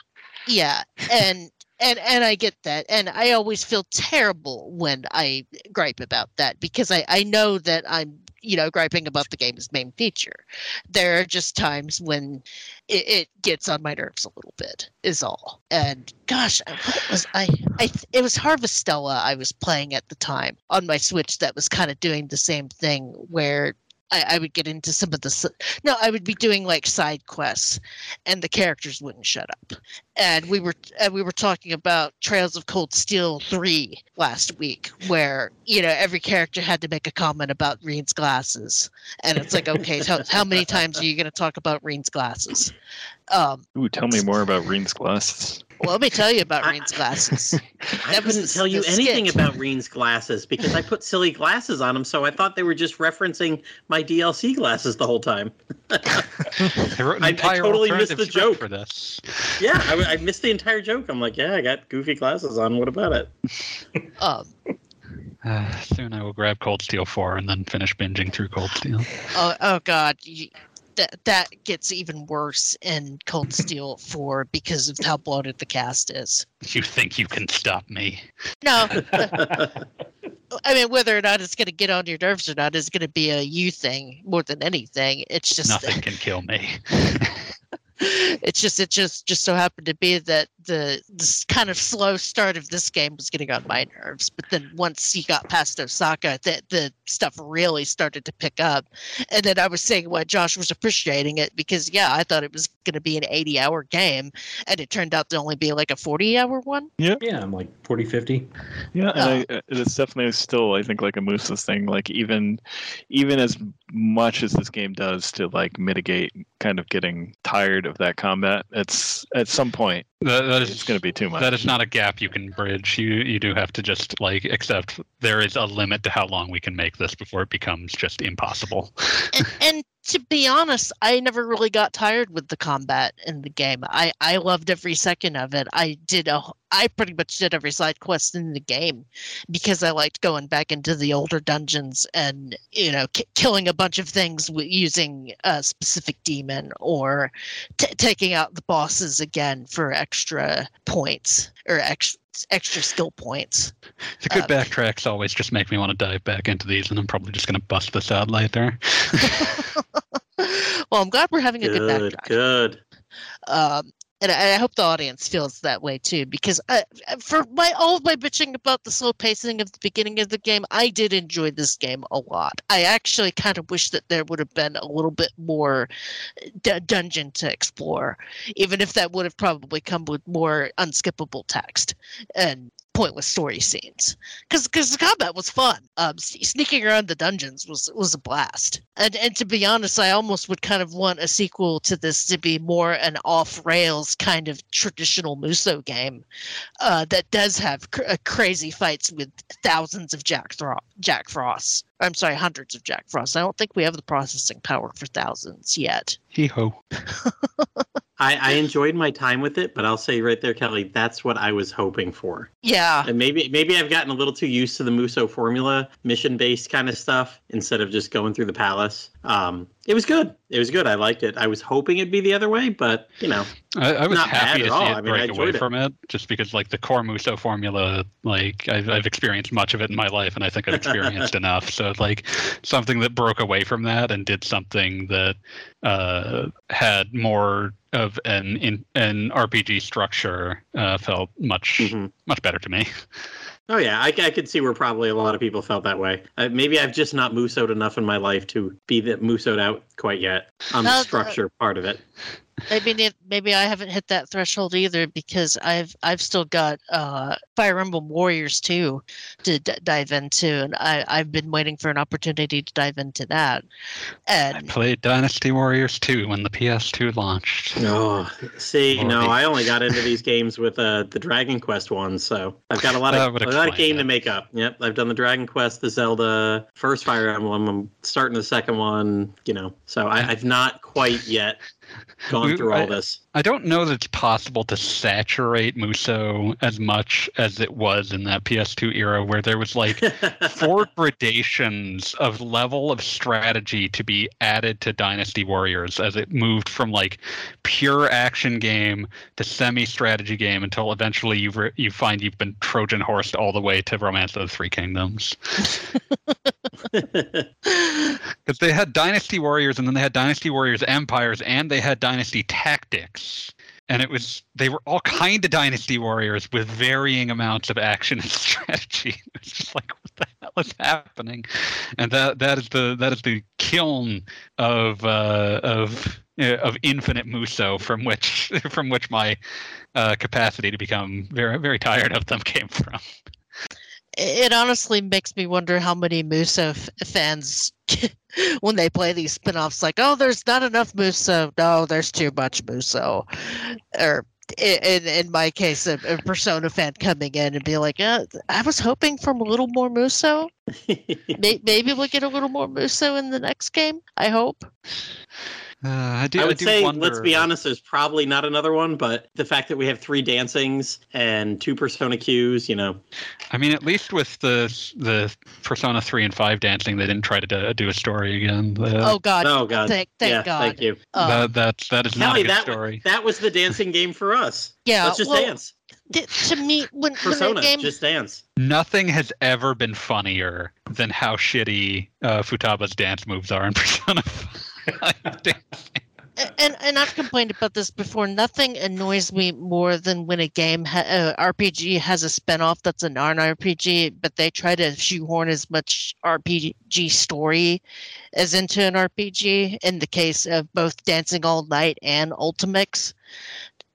Yeah. And and and I get that. And I always feel terrible when I gripe about that because I, I know that I'm you know griping about the game's main feature. There are just times when it, it gets on my nerves a little bit is all. And gosh, what was I I it was Harvestella I was playing at the time on my Switch that was kind of doing the same thing where I, I would get into some of the no, I would be doing like side quests, and the characters wouldn't shut up. And we were and we were talking about Trails of Cold Steel three last week, where you know every character had to make a comment about Rean's glasses, and it's like, okay, how, how many times are you going to talk about Rean's glasses? Um, Ooh, tell me more about Rean's glasses. Well, let me tell you about [LAUGHS] I- Rean's glasses. [LAUGHS] I couldn't the- tell you anything skit. about Rean's glasses because I put silly glasses on them, so I thought they were just referencing my DLC glasses the whole time. [LAUGHS] They wrote an I- I totally missed the joke. for this. Yeah, I, I missed the entire joke. I'm like, yeah, I got goofy glasses on. What about it? Um, [SIGHS] Uh, soon I will grab Cold Steel 4 and then finish binging through Cold Steel. oh, oh God, you, that that gets even worse in Cold [CLEARS THROAT] Steel Four because of how bloated the cast is. You think you can stop me? No, [LAUGHS] I mean whether or not it's going to get on your nerves or not is going to be a you thing more than anything. It's just Nothing can kill me. [LAUGHS] it's just it just just so happened to be that the this kind of slow start of this game was getting on my nerves but then once you got past osaka the, the stuff really started to pick up and then i was saying why josh was appreciating it because yeah i thought it was going to be an 80 hour game and it turned out to only be like a 40 hour one Yeah, Yeah. I'm like 40, 50. Yeah, and I, uh, it's definitely still I think like a Muso's thing. Like even even as much as this game does to like mitigate kind of getting tired of that combat, it's at some point That, that it's going to be too much. that is not a gap you can bridge. You you do have to just like accept there is a limit to how long we can make this before it becomes just impossible. and, and to be honest, I never really got tired with the combat in the game. I, I loved every second of it. I did a I pretty much did every side quest in the game because I liked going back into the older dungeons and you know k- killing a bunch of things using a specific demon or t- taking out the bosses again for extra points or extra extra skill points. The good Um, backtracks always just make me want to dive back into these, and I'm probably just going to bust this out later. [LAUGHS] [LAUGHS] well, I'm glad we're having a good Good, backtrack. good. um, and I, I hope the audience feels that way too. Because I, for my all of my bitching about the slow pacing of the beginning of the game, I did enjoy this game a lot. I actually kind of wish that there would have been a little bit more d- dungeon to explore, even if that would have probably come with more unskippable text and pointless story scenes. Because because the combat was fun. Um, sneaking around the dungeons was was a blast. And and to be honest, I almost would kind of want a sequel to this to be more an off rails kind of traditional Muso game uh, that does have cr- uh, crazy fights with thousands of Jack Thro- Jack Frosts. I'm sorry, hundreds of Jack Frosts. I don't think we have the processing power for thousands yet. Hee ho. [LAUGHS] I, I enjoyed my time with it, but I'll say right there, Kelly, that's what I was hoping for. Yeah, And maybe maybe I've gotten a little too used to the Muso formula, mission based kind of stuff, instead of just going through the palace. Um, it was good. It was good. I liked it. I was hoping it'd be the other way, but you know, I, I was Not happy to see all. it I mean, break away it. from it, just because like the core Muso formula, like I've, I've experienced much of it in my life, and I think I've [LAUGHS] experienced enough. So like something that broke away from that and did something that uh, had more of an in, an RPG structure uh, felt much mhm. much better to me. Oh yeah, I, I could see where probably a lot of people felt that way. Uh, maybe I've just not Musoed enough in my life to be that Musoed out quite yet on the- structure part of it. I mean, maybe I haven't hit that threshold either because I've I've still got uh, Fire Emblem Warriors too to d- dive into, and I I've been waiting for an opportunity to dive into that. I And played Dynasty Warriors 2 when the PS2 launched. Oh, see, no, I only got into these games with uh, the Dragon Quest ones, so I've got a lot of a lot of game it. to make up. Yep, I've done the Dragon Quest, the Zelda, first Fire Emblem. I'm starting the second one. You know, so I, I've not quite yet [LAUGHS] gone through all I- this. I don't know that it's possible to saturate Muso as much as it was in that PS2 era where there was like [LAUGHS] four gradations of level of strategy to be added to Dynasty Warriors as it moved from like pure action game to semi strategy game until eventually you re- you find you've been Trojan horsed all the way to Romance of the Three Kingdoms. [LAUGHS] Because they had Dynasty Warriors and then they had Dynasty Warriors Empires and they had Dynasty Tactics. And it was they were all kind of Dynasty Warriors with varying amounts of action and [LAUGHS] strategy. It's just like what the hell is happening? And that that is the that is the kiln of uh, of uh, of infinite Muso from which [LAUGHS] from which my uh, capacity to become very very tired of them came from. it honestly makes me wonder how many Muso f- fans, when they play these spin-offs, like, oh, there's not enough Muso. No, there's too much Muso. Or in in my case, a, a Persona fan coming in and be like, uh, "I was hoping for a little more Muso. [LAUGHS] Maybe we'll get a little more Muso in the next game. I hope." Uh, I do. I would do say, wonder, let's be honest, there's probably not another one, but the fact that we have three dancings and two Persona Qs, you know, I mean, at least with the the Persona three and five dancing, they didn't try to do, do a story again. The- oh God! oh god, Thank, thank yeah, God. thank you, Uh, that that that is not Kelly. a good That story. that was the dancing game for us. [LAUGHS] yeah. Let's just well, dance. th- to me, when, when Persona, a game just dance. Nothing has ever been funnier than how shitty uh, Futaba's dance moves are in [LAUGHS] Persona 5. [LAUGHS] and and I've complained about this before. Nothing annoys me more than when a game ha- uh, RPG has a spinoff that's a non-RPG, but they try to shoehorn as much RPG story as into an RPG. In the case of both Dancing All Night and Ultimax.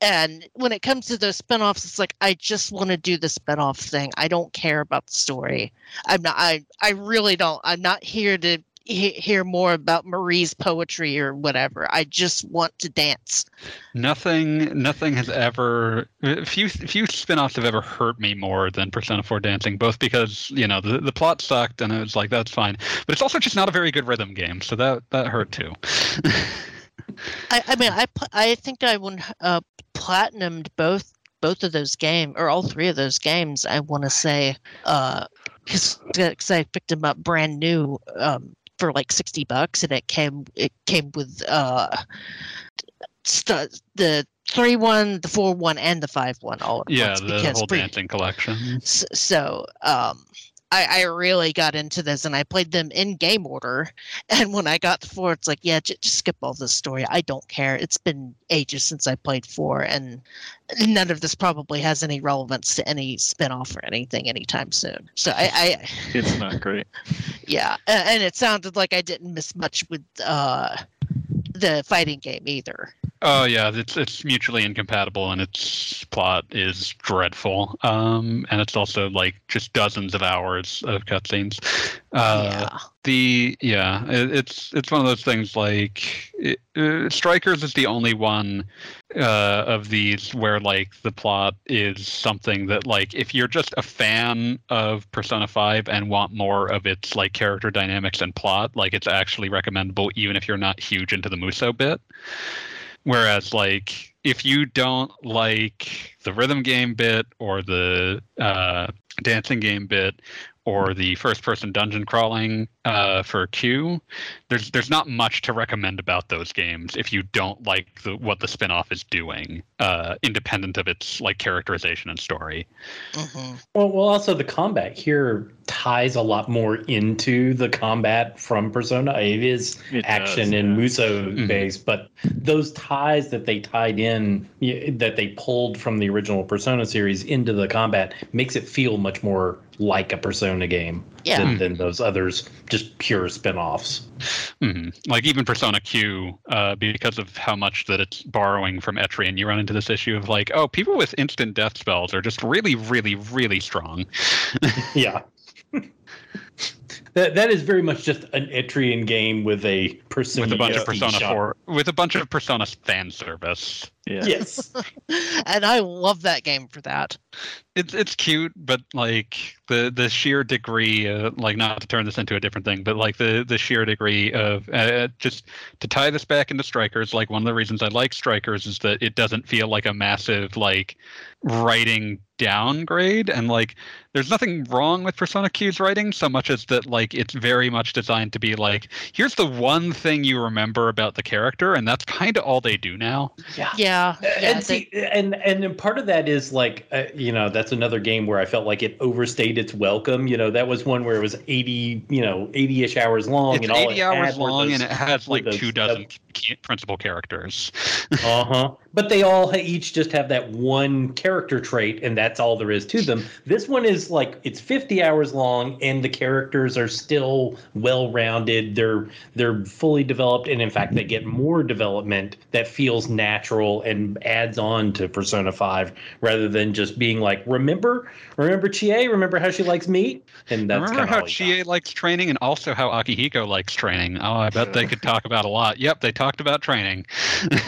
And when it comes to those spinoffs, it's like I just want to do the spinoff thing. I don't care about the story. I'm not. I I really don't. I'm not here to he- hear more about Marie's poetry or whatever. I just want to dance. nothing nothing has ever few few spin-offs have ever hurt me more than Persona 4 Dancing, both because, you know, the, the plot sucked and it was like that's fine. But it's also just not a very good rhythm game, so that that hurt too. [LAUGHS] I, I mean, I I think I won uh, platinumed both both of those games or all three of those games. I want to say because I picked them up brand new um, for like sixty bucks, and it came it came with uh, st- the three one, the four one, and the five one all yeah, the whole pre- dancing collection. So um I, I really got into this and I played them in game order. [LAUGHS] And when I got to four, it's like, yeah, j- just skip all this story. I don't care. It's been ages since I played four, and none of this probably has any relevance to any spin-off or anything anytime soon. So I, I It's not great. [LAUGHS] yeah, and it sounded like I didn't miss much with uh, the fighting game either. Oh yeah, it's it's mutually incompatible and its plot is dreadful. Um, and it's also like just dozens of hours of cutscenes. Uh, yeah. The yeah, it, it's it's one of those things like it, uh, Strikers is the only one uh, of these where like the plot is something that like if you're just a fan of Persona 5 and want more of its like character dynamics and plot, like it's actually recommendable even if you're not huge into the Muso bit. Whereas like if you don't like the rhythm game bit or the uh, dancing game bit or the first person dungeon crawling uh, for Q, there's there's not much to recommend about those games if you don't like the, what the spin-off is doing, uh, independent of its like characterization and story. hmm Well, well, also the combat here ties a lot more into the combat from Persona. It is It action does, and yeah. Muso Mhm. based, but those ties that they tied in, that they pulled from the original Persona series into the combat, makes it feel much more like a Persona game Yeah. than, than those others, just pure spin-offs. hmm Like even Persona Q, uh, because of how much that it's borrowing from Etrian, you run into this issue of like, oh, people with instant death spells are just really, really, really strong. [LAUGHS] Yeah. that that is very much just an Etrian game with a Persona with a bunch of prestige Persona 4, with a bunch of Persona fan service. Yeah. Yes. [LAUGHS] and I love that game for that. It's it's cute, but like the the sheer degree, uh, like not to turn this into a different thing, but like the the sheer degree of uh, just to tie this back into Strikers. Like one of the reasons I like Strikers is that it doesn't feel like a massive like writing downgrade, and like there's nothing wrong with Persona Q's writing so much as that like it's very much designed to be like here's the one thing you remember about the character, and that's kind of all they do now. Yeah. Yeah, yeah. and they- see, and and then part of that is like, uh, you know, that's another game where I felt like it overstayed its welcome. You know, that was one where it was eighty, you know, eighty-ish hours long, It's and all 80 it hours long, those- and it has like those- two dozen key principal characters. Uh huh. But they all each just have that one character trait, and that's all there is to them. This one is like it's 50 hours long, and the characters are still well rounded. They're they're fully developed, and in fact, they get more development that feels natural and adds on to Persona 5 rather than just being like, remember, remember Chie, remember how she likes meat, and that's Remember how all you got. Chie likes training and also how Akihiko likes training? Oh, I bet they could talk about a lot. Yep, they talked about training.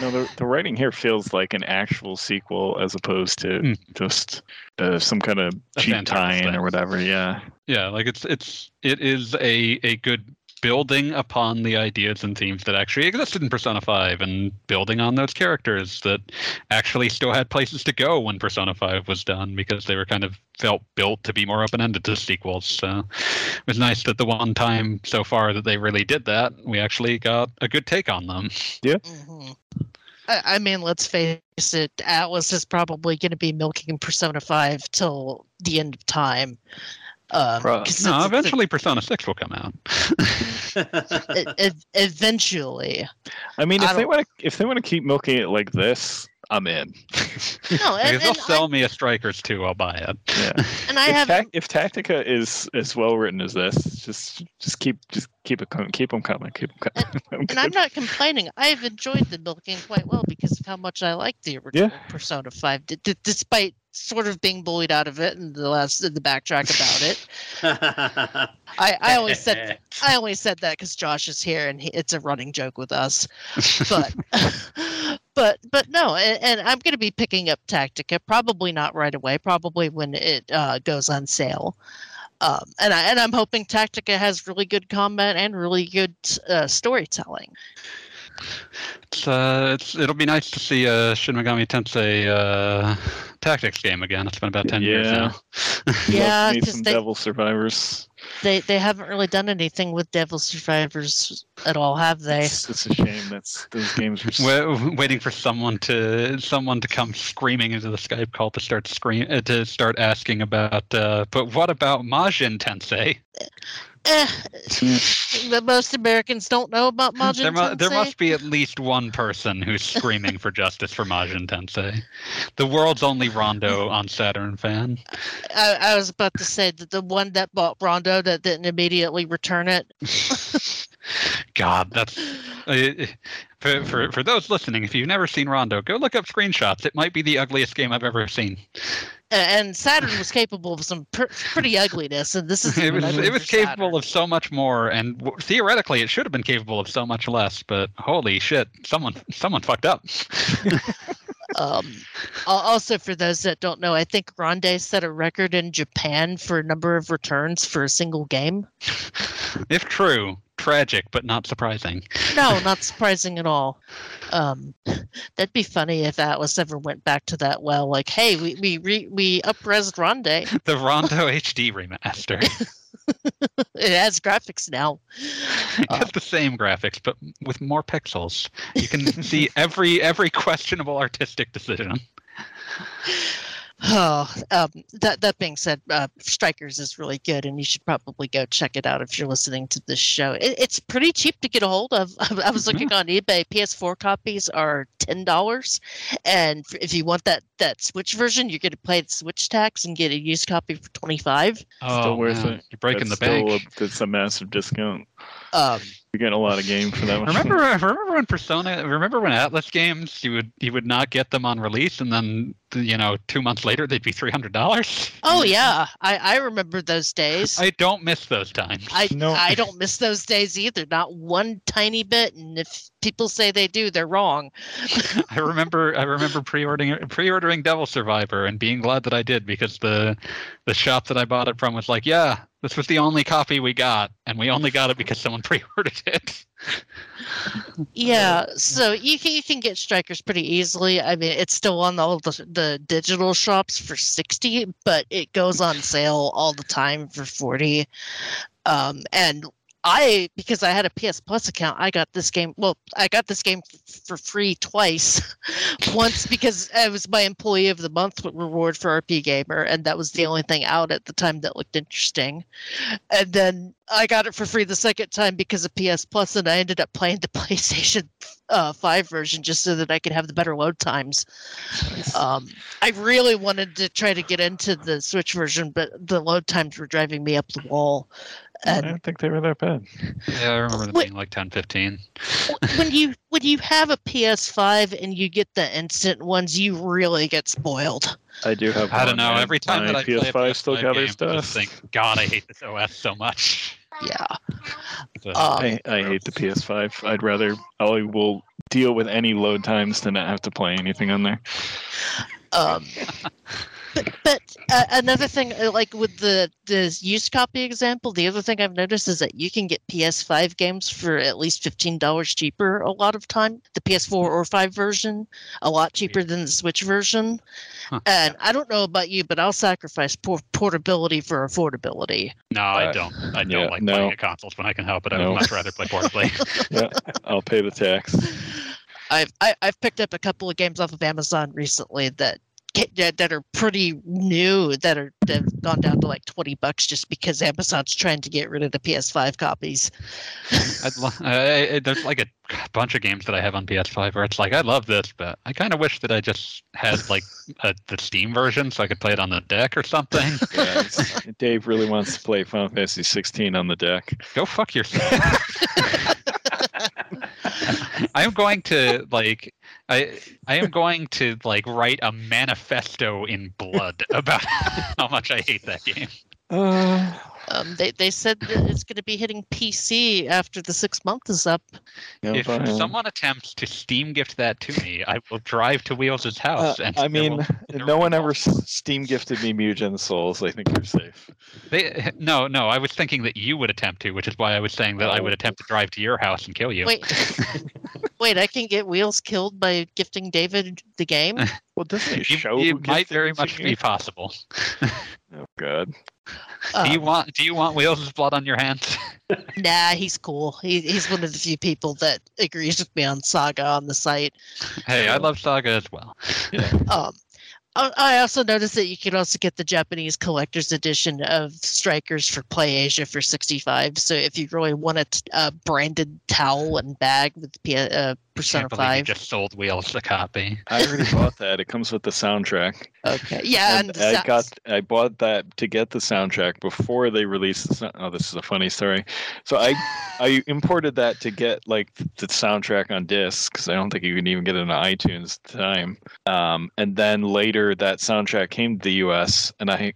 no, the, the writing here feels like an actual sequel as opposed to Hmm. just uh, some kind of A cheap tie-in or whatever. Yeah. Yeah, like it's it's it is a a good building upon the ideas and themes that actually existed in Persona 5 and building on those characters that actually still had places to go when Persona 5 was done because they were kind of felt built to be more open-ended to sequels. So it was nice that the one time so far that they really did that, we actually got a good take on them. Mhm. I, I mean, let's face it. Atlus is probably going to be milking Persona Five till the end of time. Um, Pro- 'cause No, it's- eventually Persona 6 will come out. it- [LAUGHS] it- eventually. I mean, I if they want to, if they want to keep milking it like this, I'm in. No, [LAUGHS] and, if they'll and sell I, me a Strikers too. I'll buy it. Yeah. [LAUGHS] and I if, have Tac- if Tactica is as well written as this, just just keep just keep it com- keep them coming. Keep 'em coming. and I'm not complaining. I've enjoyed the milking quite well because of how much I like the original Persona Five, d- d- despite sort of being bullied out of it in the last in the backtrack about it. [LAUGHS] I, I always said I only said that because Josh is here and he, it's a running joke with us. But but but no, and, and I'm going to be picking up Tactica. Probably not right away. Probably when it uh, goes on sale. Um, and I and I'm hoping Tactica has really good combat and really good uh, storytelling. It's, uh, it's it'll be nice to see a Shin Megami Tensei uh, tactics game again. It's been about ten years now. Yeah, Love me 'cause some they- Devil Survivors. They they haven't really done anything with Devil Survivors at all, have they? It's, it's a shame. That's those games are. s- We're waiting for someone to someone to come screaming into the Skype call to start scream uh, to start asking about. Uh, but what about Majin Tensei? Eh, but most Americans don't know about Majin There, mu- there must be at least one person who's screaming for justice for Majin Tensei, the world's only Rondo on Saturn fan. I, I was about to say that the one that bought Rondo that didn't immediately return it. [LAUGHS] God, that's uh, for, for for those listening. If you've never seen Rondo, go look up screenshots. It might be the ugliest game I've ever seen. And Saturn was capable of some pr- pretty ugliness, and this is [LAUGHS] It was it was capable Saturn. of so much more, and w- theoretically, it should have been capable of so much less. But holy shit, someone someone fucked up. [LAUGHS] Um, also, for those that don't know, I think Grande set a record in Japan for a number of returns for a single game. if true, tragic but not surprising. No, [LAUGHS] not surprising at all. Um, that'd be funny if Atlus ever went back to that well. Like, hey, we we re- we upresed Ronde. [LAUGHS] The Rondo HD remaster. [LAUGHS] It has graphics now. It has the same graphics, but with more pixels. You can see every every questionable artistic decision. Oh, um, that that being said, uh, Strikers is really good, and you should probably go check it out if you're listening to this show. It, it's pretty cheap to get a hold of. [LAUGHS] I was looking on eBay. PS4 copies are ten dollars, and if you want that that Switch version, you're going to pay the Switch tax and get a used copy for twenty five. Oh, worth man, it. You're breaking that's the bank. Still a, that's a massive discount. Um, You're getting a lot of game for that one. Remember, [LAUGHS] remember when Persona? Remember when Atlus games you would you would not get them on release, and then you know two months later they'd be three hundred dollars. oh yeah, I, I remember those days. I don't miss those times. I No. I don't miss those days either, not one tiny bit. And if people say they do, they're wrong. [LAUGHS] I remember I remember pre-ordering pre-ordering Devil Survivor and being glad that I did because the the shop that I bought it from was like, yeah, this was the only copy we got, and we only got it because someone [LAUGHS] pre-ordered it. Yeah, so you can you can get strikers pretty easily. I mean, it's still on all the the digital shops for sixty, but it goes on sale all the time for forty. Um, and I because I had a PS Plus account, I got this game. Well, I got this game f- for free twice. [LAUGHS] Once because I was my employee of the month reward for RPGamer, and that was the only thing out at the time that looked interesting. And then I got it for free the second time because of PS Plus, and I ended up playing the [LAUGHS] PlayStation uh, 5 version just so that I could have the better load times. Um, I really wanted to try to get into the Switch version, but the load times were driving me up the wall. I don't think they were that bad. Yeah, I remember them Wait. being like 10, 15. when you when you have a PS5 and you get the instant ones, you really get spoiled. I do have. I don't know. Every time my that I play PS5 a PS5 still game, got their I just stuff. think, God, I hate this OS so much. Yeah. So, Um, I, I hate the PS5. I'd rather I will deal with any load times than not have to play anything on there. Um, [LAUGHS] but but uh, another thing, uh, like with the the used copy example, the other thing I've noticed is that you can get PS5 games for at least fifteen dollars cheaper a lot of time. The PS4 or five version, a lot cheaper than the Switch version. Huh. And I don't know about you, but I'll sacrifice por- portability for affordability. no, I uh, don't. I don't yeah, like no. playing at consoles when I can help it. I No. would much rather play portably. [LAUGHS] [LAUGHS] Yeah, I'll pay the tax. I've I, I've picked up a couple of games off of Amazon recently that ca- that, uh, that are pretty new that are that have gone down to like 20 bucks just because Amazon's trying to get rid of the PS5 copies. [LAUGHS] I'd lo- I, I, there's like a bunch of games that I have on PS5 where it's like I love this, but I kind of wish that I just had like a, the Steam version so I could play it on the deck or something. [LAUGHS] Yeah, Dave really wants to play Final Fantasy 16 on the deck. Go fuck yourself. [LAUGHS] I am going to like I I am going to like write a manifesto in blood [LAUGHS] about [LAUGHS] how much I hate that game. Uh, Um, they they said that it's going to be hitting PC after the six month is up. you if fine. someone attempts to Steam gift that to me, I will drive to Wheels' Uh, house. and I mean, will- no one ever Steam gifted me Mugen Souls. I think you're safe. They, no, no. I was thinking that you would attempt to, which is why I was saying that I would Oh. attempt to drive to your house and kill you. Wait, [LAUGHS] wait, I can get Wheels killed by gifting David the game. [LAUGHS] Well, doesn't it show? who it might very much be possible. [LAUGHS] Oh God. do you Uh, want Do you want Wheels' blood on your hands? [LAUGHS] nah, he's cool. He, he's one of the few people that agrees with me on Saga on the site. hey, I love Saga as well. Um, I also noticed that you can also get the Japanese collector's edition of Strikers for Play Asia for 65. So if you really want a branded towel and bag with P- uh, Persona Can't believe you just sold Wheels a copy. I already bought that. It comes with the soundtrack. Okay. Yeah, and, And I sou- got I bought that to get the soundtrack before they released the sound. Oh, this is a funny story. So I I [LAUGHS] imported that to get like the soundtrack on disc because I don't think you can even get it on iTunes at the time. Um, and then later that soundtrack came to the U.S. and I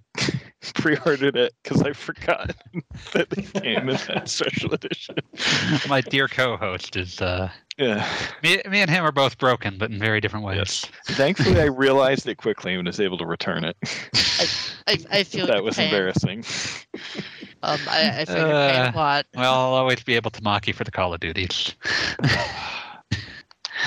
pre-ordered it because I forgot [LAUGHS] that it came in that [LAUGHS] special edition. My dear co-host is uh, Yeah. me. Me and him are both broken, but in very different ways. Yes. Thankfully, I realized it quickly and was able to return it. I, I [LAUGHS] feel that was pain. embarrassing. Um, I, I feel your pain Uh, a lot. Well, I'll always be able to mock you for the Call of Duties.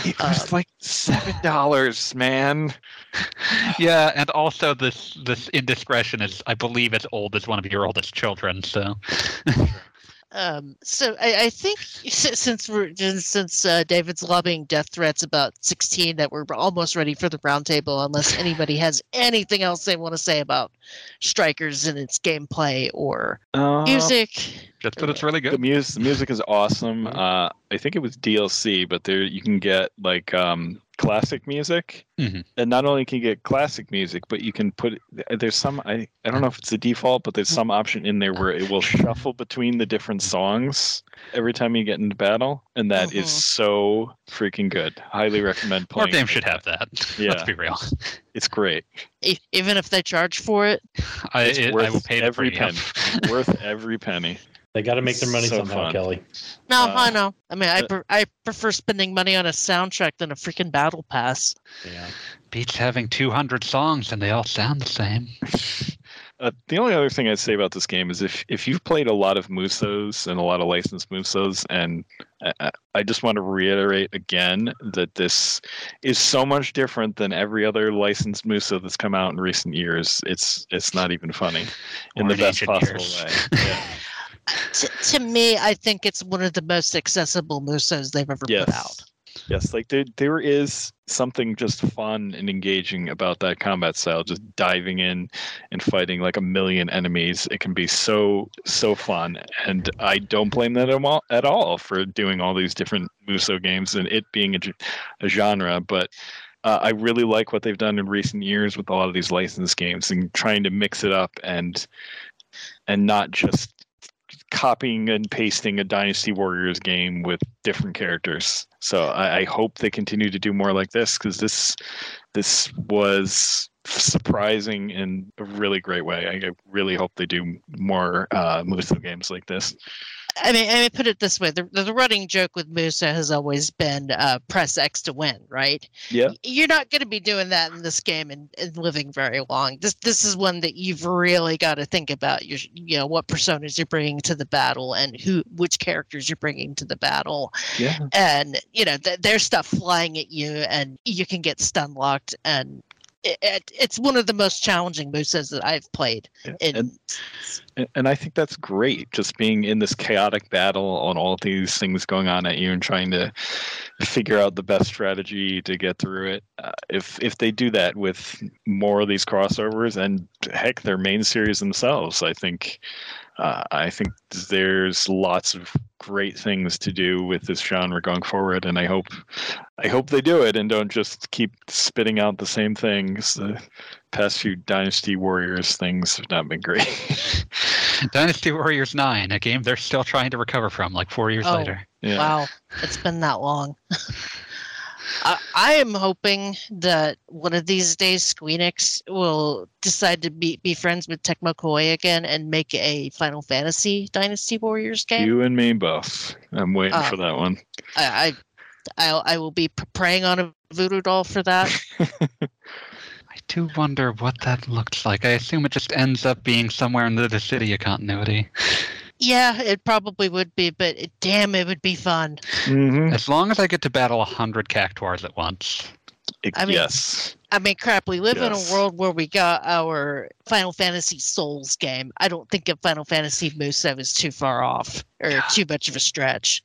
It was Um, like seven [LAUGHS] dollars, man. [SIGHS] Yeah, and also this this indiscretion is, I believe, as old as one of your oldest children. So Um, so I, I think since we're since uh, David's lobbying death threats about 16, that we're almost ready for the roundtable. Unless anybody has anything else they want to say about Strikers and its gameplay or Uh, music. Just that it's really The good. music, the music is awesome. Uh, I think it was DLC, but there you can get like um, classic music, Mhm. and not only can you get classic music, but you can put there's some I I don't know if it's the default, but there's some option in there where it will shuffle between the different songs every time you get into battle, and that is Mhm. so freaking good. Highly recommend More playing. games it. should have that. Yeah. [LAUGHS] Let's be real. It's great. Even if they charge for it. I, It's it, I worth will pay every premium. penny. Worth every penny. They got to make their money So somehow, fun. Kelly. No, Uh, I know. I mean, I uh, pre- I prefer spending money on a soundtrack than a freaking battle pass. Yeah. Beats having 200 songs and they all sound the same. [LAUGHS] Uh, the only other thing I'd say about this game is if if you've played a lot of Musos and a lot of licensed Musos, and I, I just want to reiterate again that this is so much different than every other licensed Muso that's come out in recent years. It's it's not even funny in Or the best possible years. way. Yeah. [LAUGHS] To, to me, I think it's one of the most accessible Musos they've ever put out. Yes. Yes, like there there is something just fun and engaging about that combat style, just diving in and fighting like a million enemies. It can be so so fun, and I don't blame them at all, for doing all these different Muso games and it being a, a genre. But uh, I really like what they've done in recent years with a lot of these licensed games and trying to mix it up and and not just copying and pasting a Dynasty Warriors game with different characters. So I, I hope they continue to do more like this because this this was surprising in a really great way. I really hope they do more uh, Muso games like this. I mean, I mean, put it this way: the, the running joke with Muso has always been uh, press X to win, right? Yeah. You're not going to be doing that in this game and, and living very long. This this is one that you've really got to think about. Your you know what personas you're bringing to the battle and who which characters you're bringing to the battle, Yeah. and you know th- there's stuff flying at you and you can get stun locked and. It, it, it's one of the most challenging Musos that I've played. In, And, and- I think that's great. Just being in this chaotic battle and all of these things going on at you and trying to figure out the best strategy to get through it. Uh, if if they do that with more of these crossovers and heck, their main series themselves, I think uh, I think there's lots of great things to do with this genre going forward, and I hope I hope they do it and don't just keep spitting out the same things. The past few Dynasty Warriors things have not been great. [LAUGHS] Dynasty Warriors 9, a game they're still trying to recover from like four years Oh. later. yeah. Wow, it's been that long. [LAUGHS] I, I am hoping that one of these days Squeenix will decide to be, be friends with Tecmo Koei again and make a Final Fantasy Dynasty Warriors game. You and me both. I'm waiting Oh. for that one. I, I, I, I will be praying on a voodoo doll for that. [LAUGHS] I do wonder what that looks like. I assume it just ends up being somewhere in the Dissidia continuity. [LAUGHS] yeah, it probably would be, but it, damn, it would be fun. Mm-hmm. As long as I get to battle a hundred cactuars at once. I mean- yes. I mean, crap, we live in a world where we got our Final Fantasy Souls game. I don't think a Final Fantasy Muso is too far off or too much of a stretch.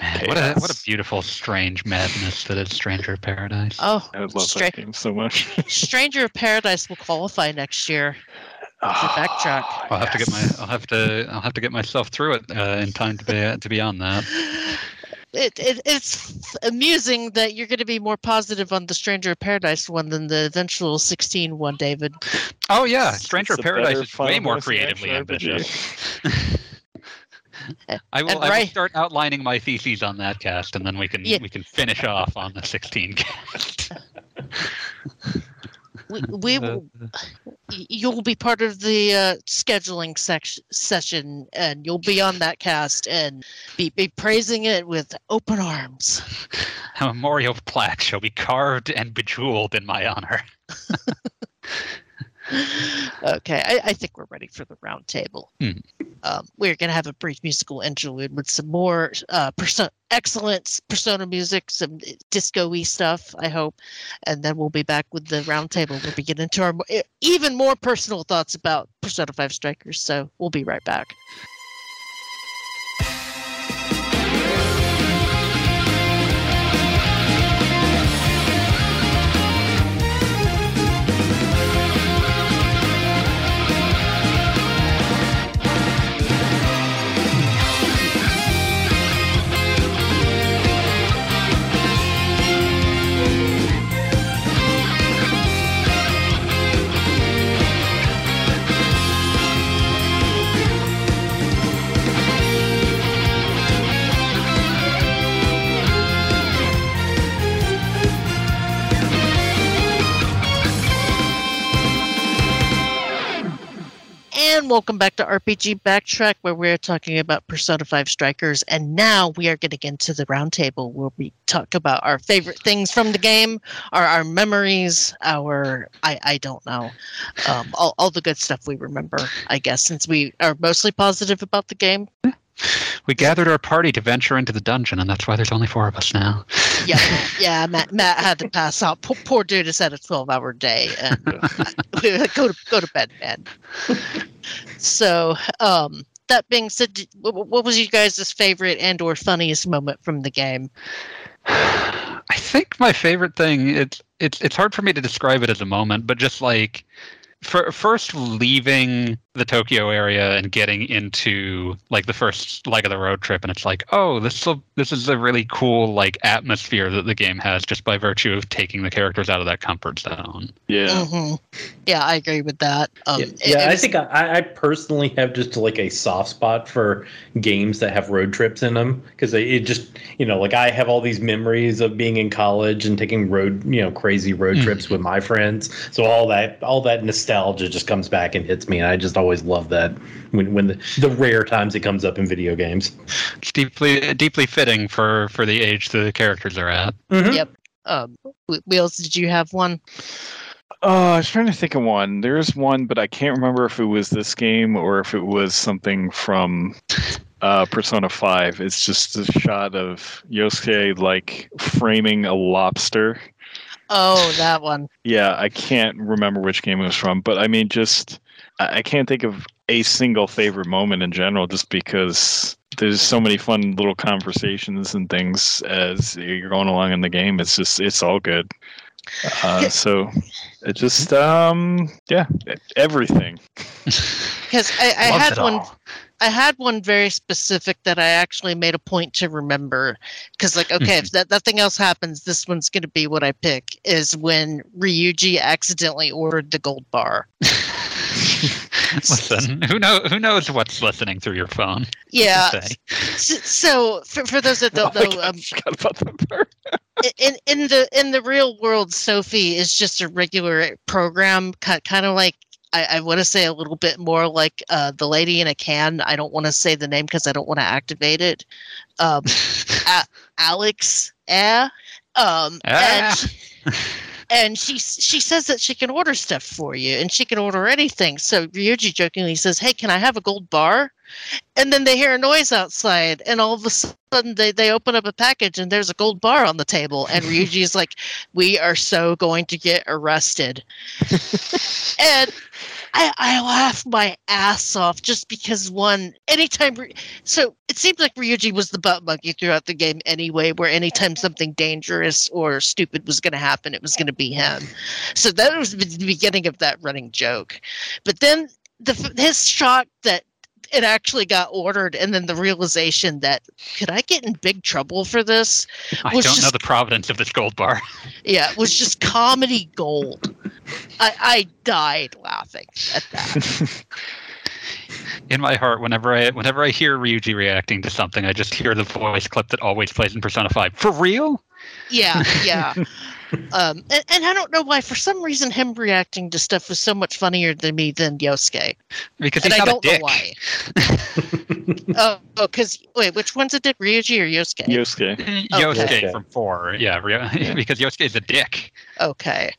Man, what a what a beautiful, strange madness that is Stranger of Paradise. Oh, I love Stra- that game so much. [LAUGHS] Stranger of Paradise will qualify next year. Backtrack. I'll have to get my I'll have to I'll have to get myself through it uh, in time to be to be on that. [LAUGHS] It, it it's amusing that you're going to be more positive on the Stranger of Paradise one than the eventual 16 one, David. Oh yeah, It's- Stranger it's of a Paradise better is way more creatively ambitious. [LAUGHS] I will, And I will start outlining my theses on that cast, and then we can Yeah. we can finish off on the 16 cast. [LAUGHS] We, [LAUGHS] we will, [SIGHS] you'll be part of the uh, scheduling sec- session, and you'll be on that cast and be, be praising it with open arms. A memorial plaque shall be carved and bejeweled in my honor. [LAUGHS] okay, I, I think we're ready for the round table. Hmm. Um, we're going to have a brief musical interlude with some more uh, perso- excellent persona music, some disco y stuff, I hope. And then we'll be back with the round table. We'll be getting into our even more personal thoughts about Persona 5 Strikers. So we'll be right back. Welcome back to RPG Backtrack, where we're talking about Persona 5 Strikers. And now we are getting into the roundtable where we talk about our favorite things from the game, our, our memories, our, I, I don't know, um, all, all the good stuff we remember, I guess, since we are mostly positive about the game. We gathered our party to venture into the dungeon, and that's why there's only four of us now. Yeah, yeah, Matt, Matt had to pass out. Poor, poor dude has had a 12 hour day. And [LAUGHS] go to go to bed, man. so, um, that being said, what, was you guys' favorite and or funniest moment from the game? [SIGHS] I think my favorite thing it's it's it's hard for me to describe it as a moment, but just like for first leaving the Tokyo area and getting into like the first leg of the road trip, and it's like, oh, this will, this is a really cool like atmosphere that the game has just by virtue of taking the characters out of that comfort zone. Yeah. hmm Yeah, I agree with that. Um, yeah, yeah, it I think I, I personally have just like a soft spot for games that have road trips in them because it just you know like I have all these memories of being in college and taking road you know crazy road Mhm. trips with my friends. So all that all that nostalgia just comes back and hits me, and I just always love that when when the, the rare times it comes up in video games. It's deeply deeply fitting for for the age the characters are at. Mhm. Yep. um, Wh- Wheels, did you have one? Oh, I was trying to think of one. There's one, but I can't remember if it was this game or if it was something from uh, Persona 5. It's just a shot of Yusuke like framing a lobster. Oh, that one. Yeah, I can't remember which game it was from, but I mean, just I I can't think of a single favorite moment in general, just because there's so many fun little conversations and things as you're going along in the game. It's just it's all good. Uh, so it just um yeah everything. [LAUGHS] Because I, I had one. all. I had one very specific that I actually made a point to remember. Because, like, okay, Mm-hmm. if that nothing else happens, this one's going to be what I pick. Is when Ryuji accidentally ordered the gold bar. [LAUGHS] [LAUGHS] Listen, who know who knows what's listening through your phone? Yeah. So, for, for those that [LAUGHS] don't Oh know, God, um, in in the in the real world, Sophia is just a regular program, kind of like I, I want to say a little bit more like uh, the lady in a can. I don't want to say the name because I don't want to activate it. Um, [LAUGHS] a- Alex, eh? Um, Ah. and, and she she says that she can order stuff for you, and she can order anything. So Ryuji jokingly says, "Hey, can I have a gold bar?" And then they hear a noise outside, and all of a sudden they, they open up a package, and there's a gold bar on the table. And Ryuji is like, "We are so going to get arrested." [LAUGHS] and I, I laugh my ass off just because one anytime so it seems like Ryuji was the butt monkey throughout the game anyway where anytime something dangerous or stupid was going to happen it was going to be him. So that was the beginning of that running joke. But then the his shock that it actually got ordered and then the realization that could I get in big trouble for this I don't know the providence of this gold bar. [LAUGHS] yeah it was just comedy gold I, I died laughing at that [LAUGHS] In my heart, whenever I whenever I hear Ryuji reacting to something, I just hear the voice clip that always plays in Persona 5. For real? Yeah, yeah. [LAUGHS] um, and, and I don't know why. For some reason, him reacting to stuff was so much funnier than me than Yosuke, Because and I don't a dick. know why. [LAUGHS] [LAUGHS] [LAUGHS] oh, oh because wait, which one's a dick, Ryuji or Yosuke? Yosuke. Oh, Yosuke okay. from 4. Yeah, Ryo- [LAUGHS] Yeah. because Yosuke is a dick. Okay,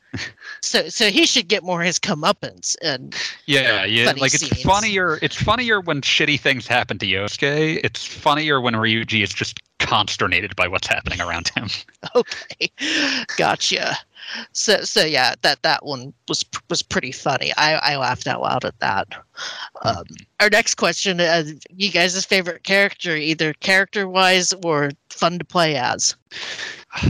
so so he should get more his comeuppance, and Yeah, yeah. Funny like it's funnier. It's funnier when shitty things happen to Yosuke. It's funnier when Ryuji is just consternated by what's happening around him. [LAUGHS] okay, gotcha. So so yeah, that that one was was pretty funny. I I laughed out loud at that. Um, our next question: uh, You guys' favorite character, either character wise or fun to play as? [SIGHS]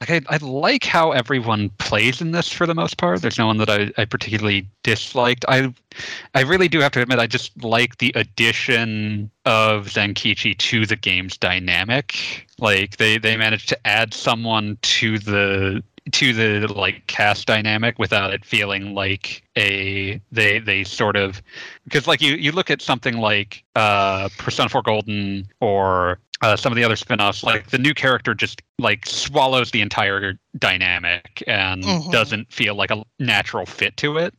like I, I like how everyone plays in this for the most part. There's no one that I, I particularly disliked. I I really do have to admit I just like the addition of Zenkichi to the game's dynamic. Like they they managed to add someone to the to the like cast dynamic without it feeling like a they they sort of because like you you look at something like uh Persona 4 Golden or uh, some of the other spin-offs like the new character just like swallows the entire dynamic and Mhm. doesn't feel like a natural fit to it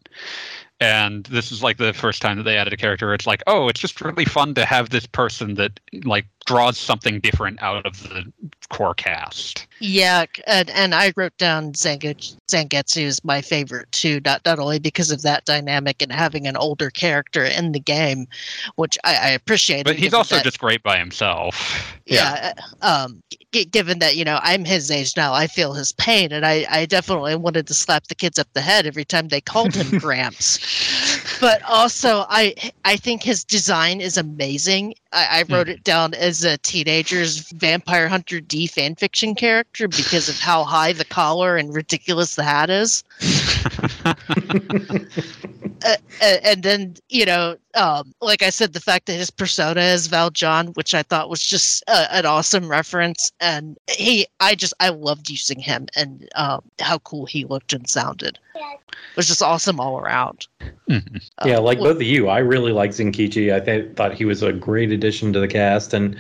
and this is like the first time that they added a character it's like oh it's just really fun to have this person that like draws something different out of the core cast Yeah, and, and I wrote down Zangetsu, Zangetsu is my favorite too, not not only because of that dynamic and having an older character in the game, which I, I appreciate. but he's also that- just great by himself yeah. uh, Um, g- given that you know I'm his age now, I feel his pain, and I I definitely wanted to slap the kids up the head every time they called him [LAUGHS] Gramps. But also, I I think his design is amazing. I, I hmm. wrote it down as a teenager's Vampire Hunter D fanfiction character because of how high the collar and ridiculous the hat is. [LAUGHS] uh, and then you know um, like i said the fact that his persona is Valjean, which i thought was just uh, an awesome reference and he i just i loved using him and um, how cool he looked and sounded it was just awesome all around Mhm. Uh, yeah, like well, both of you, I really like Zenkichi. I th- thought he was a great addition to the cast, and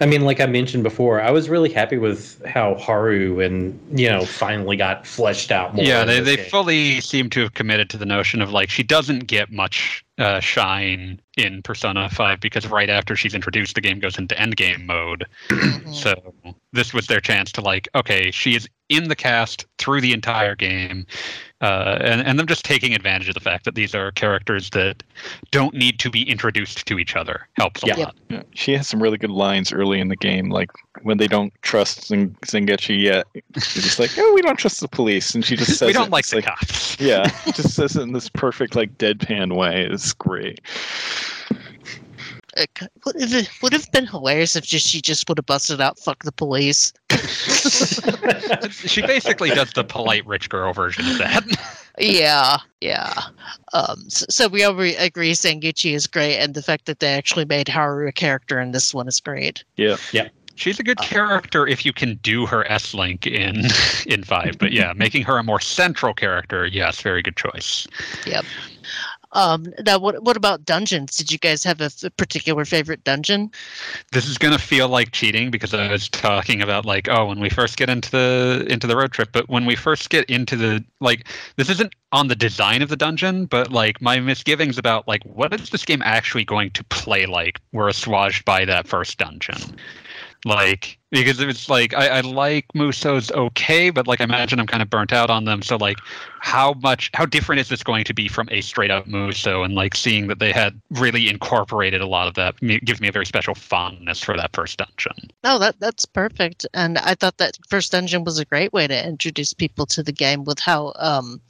I mean, like I mentioned before, I was really happy with how Haru and you know finally got fleshed out more. yeah, they, they game. fully seem to have committed to the notion of like she doesn't get much uh, shine in Persona 5 because right after she's introduced, the game goes into endgame mode. mhm. So this was their chance to like, okay, she is in the cast through the entire game, uh, and and them just taking advantage of the fact that these are characters that don't need to be introduced to each other helps a Yeah. lot. Yeah, she has some really good lines early in the game, like when they don't trust Zing- Zengetsu yet. She's just like, "Oh, we don't trust the police," and she just [LAUGHS] says, we don't it. like It's the cops. Yeah, [LAUGHS] just says it in this perfect, like deadpan way. It's great. It would have, it would have been hilarious if just she just would have busted out "fuck the police." she basically does the polite rich girl version of that. yeah, yeah. Um, so, so we all re- agree Zenkichi is great, and the fact that they actually made Haru a character in this one is great. Yeah, yeah. She's a good character if you can do her S link in [LAUGHS] in five, but yeah, [LAUGHS] making her a more central character, yes, very good choice. Um, now, what what about dungeons? Did you guys have a particular favorite dungeon? This is gonna feel like cheating because I was talking about like, oh, when we first get into the into the road trip, but when we first get into the like, this isn't on the design of the dungeon, but like my misgivings about like what is this game actually going to play like were assuaged by that first dungeon. Like because it's like I, I like Muso's okay, but like I imagine I'm kind of burnt out on them. So like how much how different is this going to be from a straight up Muso and like seeing that they had really incorporated a lot of that gives me a very special fondness for that first dungeon. No, that that's perfect. And I thought that first dungeon was a great way to introduce people to the game with how um,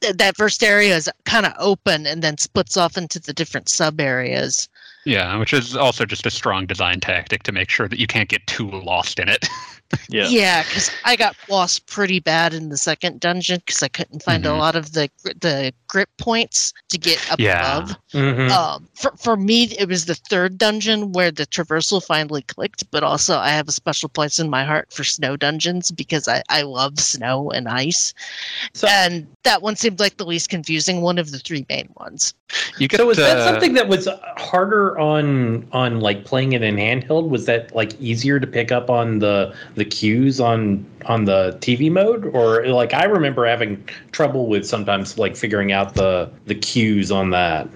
th- that first area is kind of open and then splits off into the different sub areas. Yeah, which is also just a strong design tactic to make sure that you can't get too lost in it. [LAUGHS] Yeah, Yeah, because I got lost pretty bad in the second dungeon because I couldn't find a Mhm. lot of the the grip points to get above. Yeah. Mhm. Um, for for me, it was the third dungeon where the traversal finally clicked. But also, I have a special place in my heart for snow dungeons because I I love snow and ice, So- and that one seemed like the least confusing one of the three main ones. You get So was that uh, something that was harder on on like playing it in handheld? Was that like easier to pick up on the the cues on on the TV mode, or like I remember having trouble with sometimes like figuring out the the cues on that.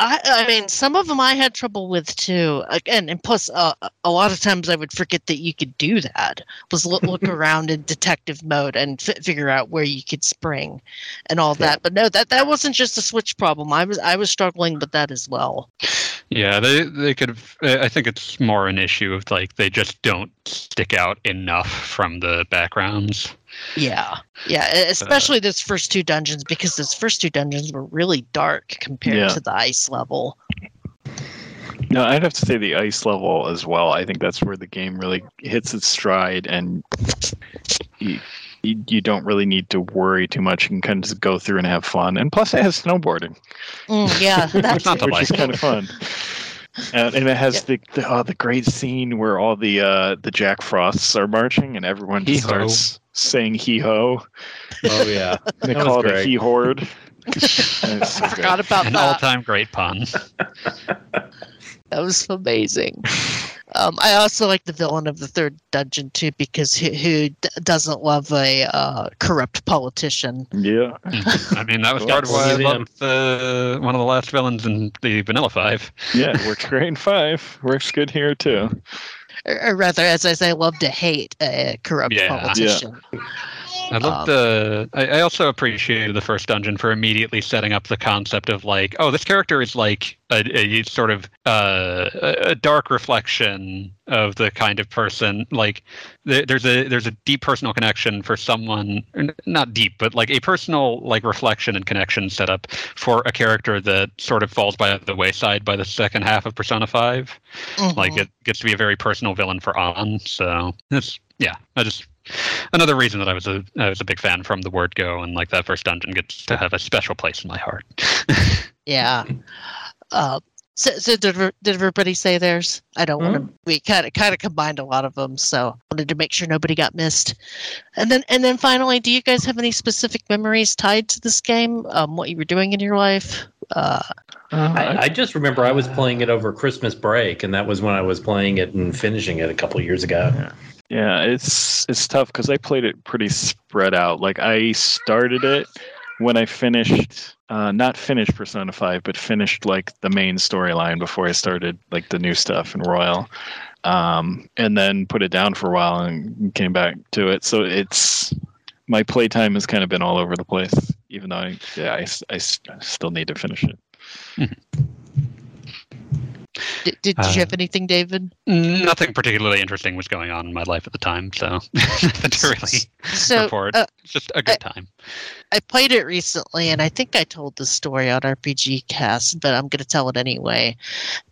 I, I mean, some of them I had trouble with too. Again, and plus, uh, a lot of times I would forget that you could do that. Was look, look [LAUGHS] around in detective mode and f- figure out where you could spring, and all Yeah. that. But no, that that wasn't just a Switch problem. I was I was struggling with that as well. Yeah, they they could. have I think it's more an issue of like they just don't stick out enough from the backgrounds. Yeah, yeah. e- uh, Especially those first two dungeons because those first two dungeons were really dark compared Yeah. to the ice level. No, I'd have to say the ice level as well. I think that's where the game really hits its stride, and you, you, you don't really need to worry too much. You can kind of just go through and have fun. And plus, it has snowboarding, Mm, yeah, [LAUGHS] that's not the which is kind of fun. And, and it has the the, oh, the great scene where all the uh, the Jack Frosts are marching, and everyone just Hee-ho. starts saying "hee ho." Oh yeah, [LAUGHS] They That call was it a great. "he horde." [LAUGHS] So I forgot good. about An that. all-time great pun. That was amazing. Um, I also like the villain of the third dungeon too, because who, who d- doesn't love a uh, corrupt politician? Yeah, I mean, that was part of why I only loved the one of the last villains in the Vanilla Five. yeah, works great in five. Works good here too. Or, or rather, as I say, love to hate a corrupt Yeah. politician. I love Um, the. I, I also appreciated the first dungeon for immediately setting up the concept of like, oh, this character is like a, a sort of uh, a dark reflection of the kind of person. Like, there- there's a there's a deep personal connection for someone, n- not deep, but like a personal like reflection and connection set up for a character that sort of falls by the wayside by the second half of Persona Five. Like, Mhm. it gets to be a very personal villain for On. So it's yeah, I just another reason that I was a I was a big fan from the word go, and like that first dungeon gets to have a special place in my heart. [LAUGHS] Yeah. Uh, so, so did, did everybody say theirs? I don't want to. We kind of kind of combined a lot of them, so wanted to make sure nobody got missed. And then and then finally, do you guys have any specific memories tied to this game? Um, what you were doing in your life? Uh, I, I just remember I was playing it over Christmas break, and that was when I was playing it and finishing it a couple years ago. Yeah, it's it's tough because I played it pretty spread out. Like I started it when I finished, uh, not finished Persona Five, but finished like the main storyline before I started like the new stuff in Royal, um, and then put it down for a while and came back to it. So it's my playtime has kind of been all over the place. Even though I, yeah, I still need to finish it. Did did, Uh, you have anything, David? Nothing particularly interesting was going on in my life at the time, so [LAUGHS] nothing to really So report. uh, it's just a good time. I played it recently, and I think I told the story on RPG Cast, but I'm going to tell it anyway.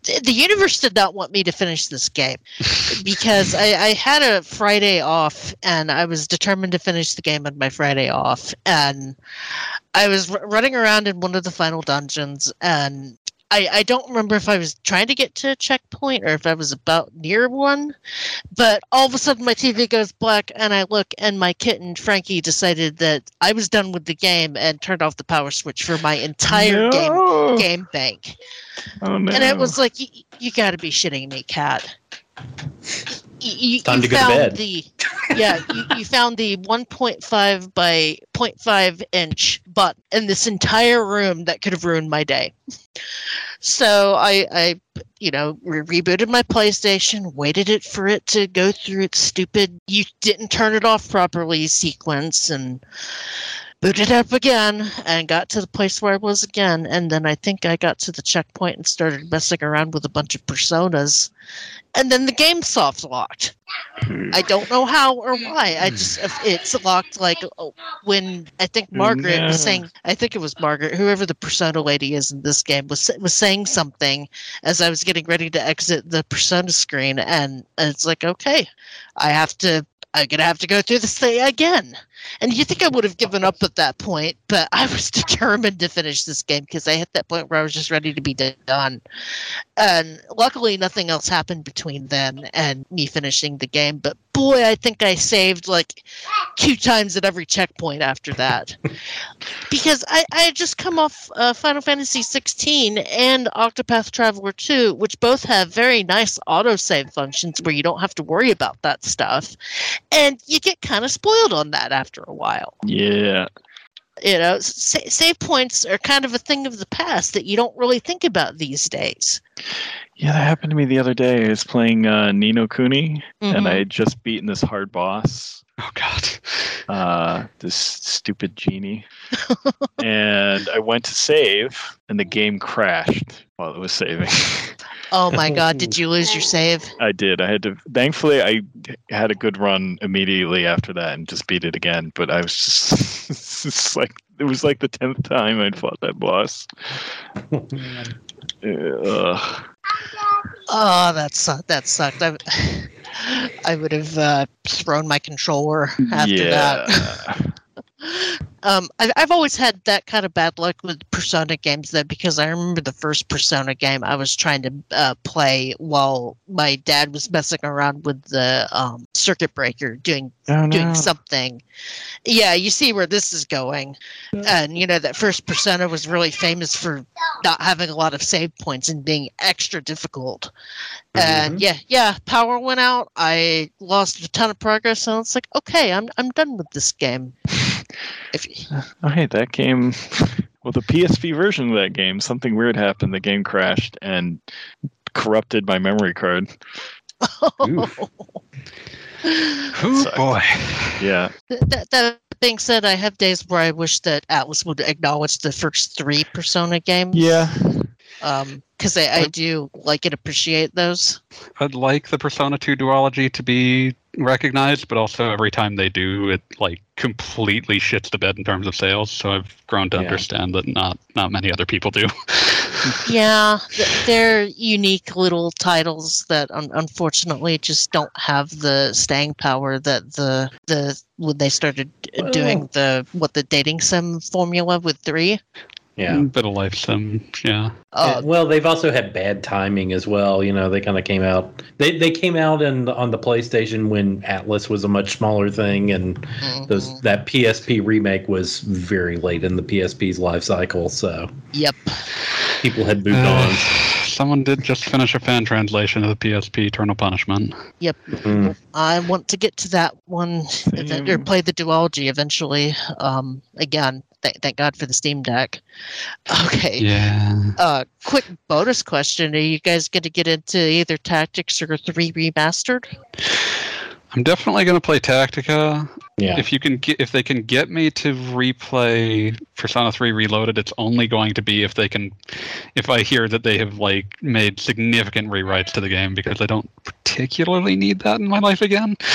The, the universe did not want me to finish this game [LAUGHS] because I, I had a Friday off, and I was determined to finish the game on my Friday off, and I was r- running around in one of the final dungeons, and I, I don't remember if I was trying to get to a checkpoint or if I was about near one, but all of a sudden my TV goes black and I look and my kitten Frankie decided that I was done with the game and turned off the power switch for my entire game No! game bank. Oh no! And it was like you, you got to be shitting me, cat. You, you, Time you to go to found bed. The, yeah, you, you found the 1.5 by 0.5 inch button in this entire room that could have ruined my day. So I, I you know, re- rebooted my PlayStation, waited it for it to go through its stupid "you didn't turn it off properly" sequence, and booted up again, and got to the place where I was again. And then I think I got to the checkpoint and started messing around with a bunch of personas, and then the game soft locked. Hmm. I don't know how or why. I hmm. just it's locked like oh, when I think mm, Margaret was saying. I think it was Margaret, whoever the persona lady is in this game, was was saying something as I was getting ready to exit the persona screen, and it's like, okay, I have to. I'm gonna have to go through this thing again. And you think I would have given up at that point, but I was [LAUGHS] determined to finish this game because I hit that point where I was just ready to be done. And luckily, nothing else happened between then and me finishing the game. But boy, I think I saved like two times at every checkpoint after that. [LAUGHS] because I, I had just come off uh, Final Fantasy 16 and Octopath Traveler 2, which both have very nice autosave functions where you don't have to worry about that stuff. And you get kind of spoiled on that after a while yeah. you know sa- save points are kind of a thing of the past that you don't really think about these days Yeah, that happened to me the other day. I was playing uh, Ni no Kuni, and Mhm. I had just beaten this hard boss, [LAUGHS] Oh God. uh, this stupid genie. and I went to save, and the game crashed while it was saving. oh my [LAUGHS] god did you lose your save I did. I had to. Thankfully, I had a good run immediately after that and just beat it again. But I was just, [LAUGHS] just like it was like the tenth time I'd fought that boss. Ugh. oh that sucked that sucked i, would have uh, thrown my controller after that yeah. Um, I, I've always had that kind of bad luck with Persona games, though, because I remember the first Persona game I was trying to uh, play while my dad was messing around with the um, circuit breaker, doing oh, doing no. something. Yeah, you see where this is going. And you know that first persona was really famous for not having a lot of save points and being extra difficult. And yeah, yeah, power went out. I lost a ton of progress and it's like, okay, I'm I'm done with this game. If you, Oh, hey, that game. [LAUGHS] Well, the PSP version of that game, something weird happened. The game crashed and corrupted my memory card. Oof. Oh Sucked. boy. Yeah. that, that being said, I have days where I wish that Atlus would acknowledge the first three Persona games. Yeah. Um, because I, I do like and appreciate those. I'd like the Persona 2 duology to be recognized, but also every time they do, it like completely shits the bed in terms of sales. So I've grown to Yeah. understand that not not many other people do. [LAUGHS] Yeah, they're unique little titles that un- unfortunately just don't have the staying power that the the when they started doing the what the dating sim formula with three. Yeah. Bit of life sim, yeah. Uh, well, they've also had bad timing as well. You know, they kind of came out. They they came out in on the PlayStation when Atlus was a much smaller thing, and those mhm. that PSP remake was very late in the PSP's life cycle. So Yep. people had moved Uh, on. Someone did just finish a fan translation of the PSP Eternal Punishment. Yep. Mm. I want to get to that one event, or play the duology eventually. Um, again, th- thank God for the Steam Deck. Okay. Yeah. Uh, quick bonus question: Are you guys going to get into either Tactica or Three Remastered? I'm definitely going to play Tactica. Yeah. If you can get, if they can get me to replay Persona 3 Reloaded, it's only going to be if they can, if I hear that they have like made significant rewrites to the game because I don't particularly need that in my life again. [LAUGHS]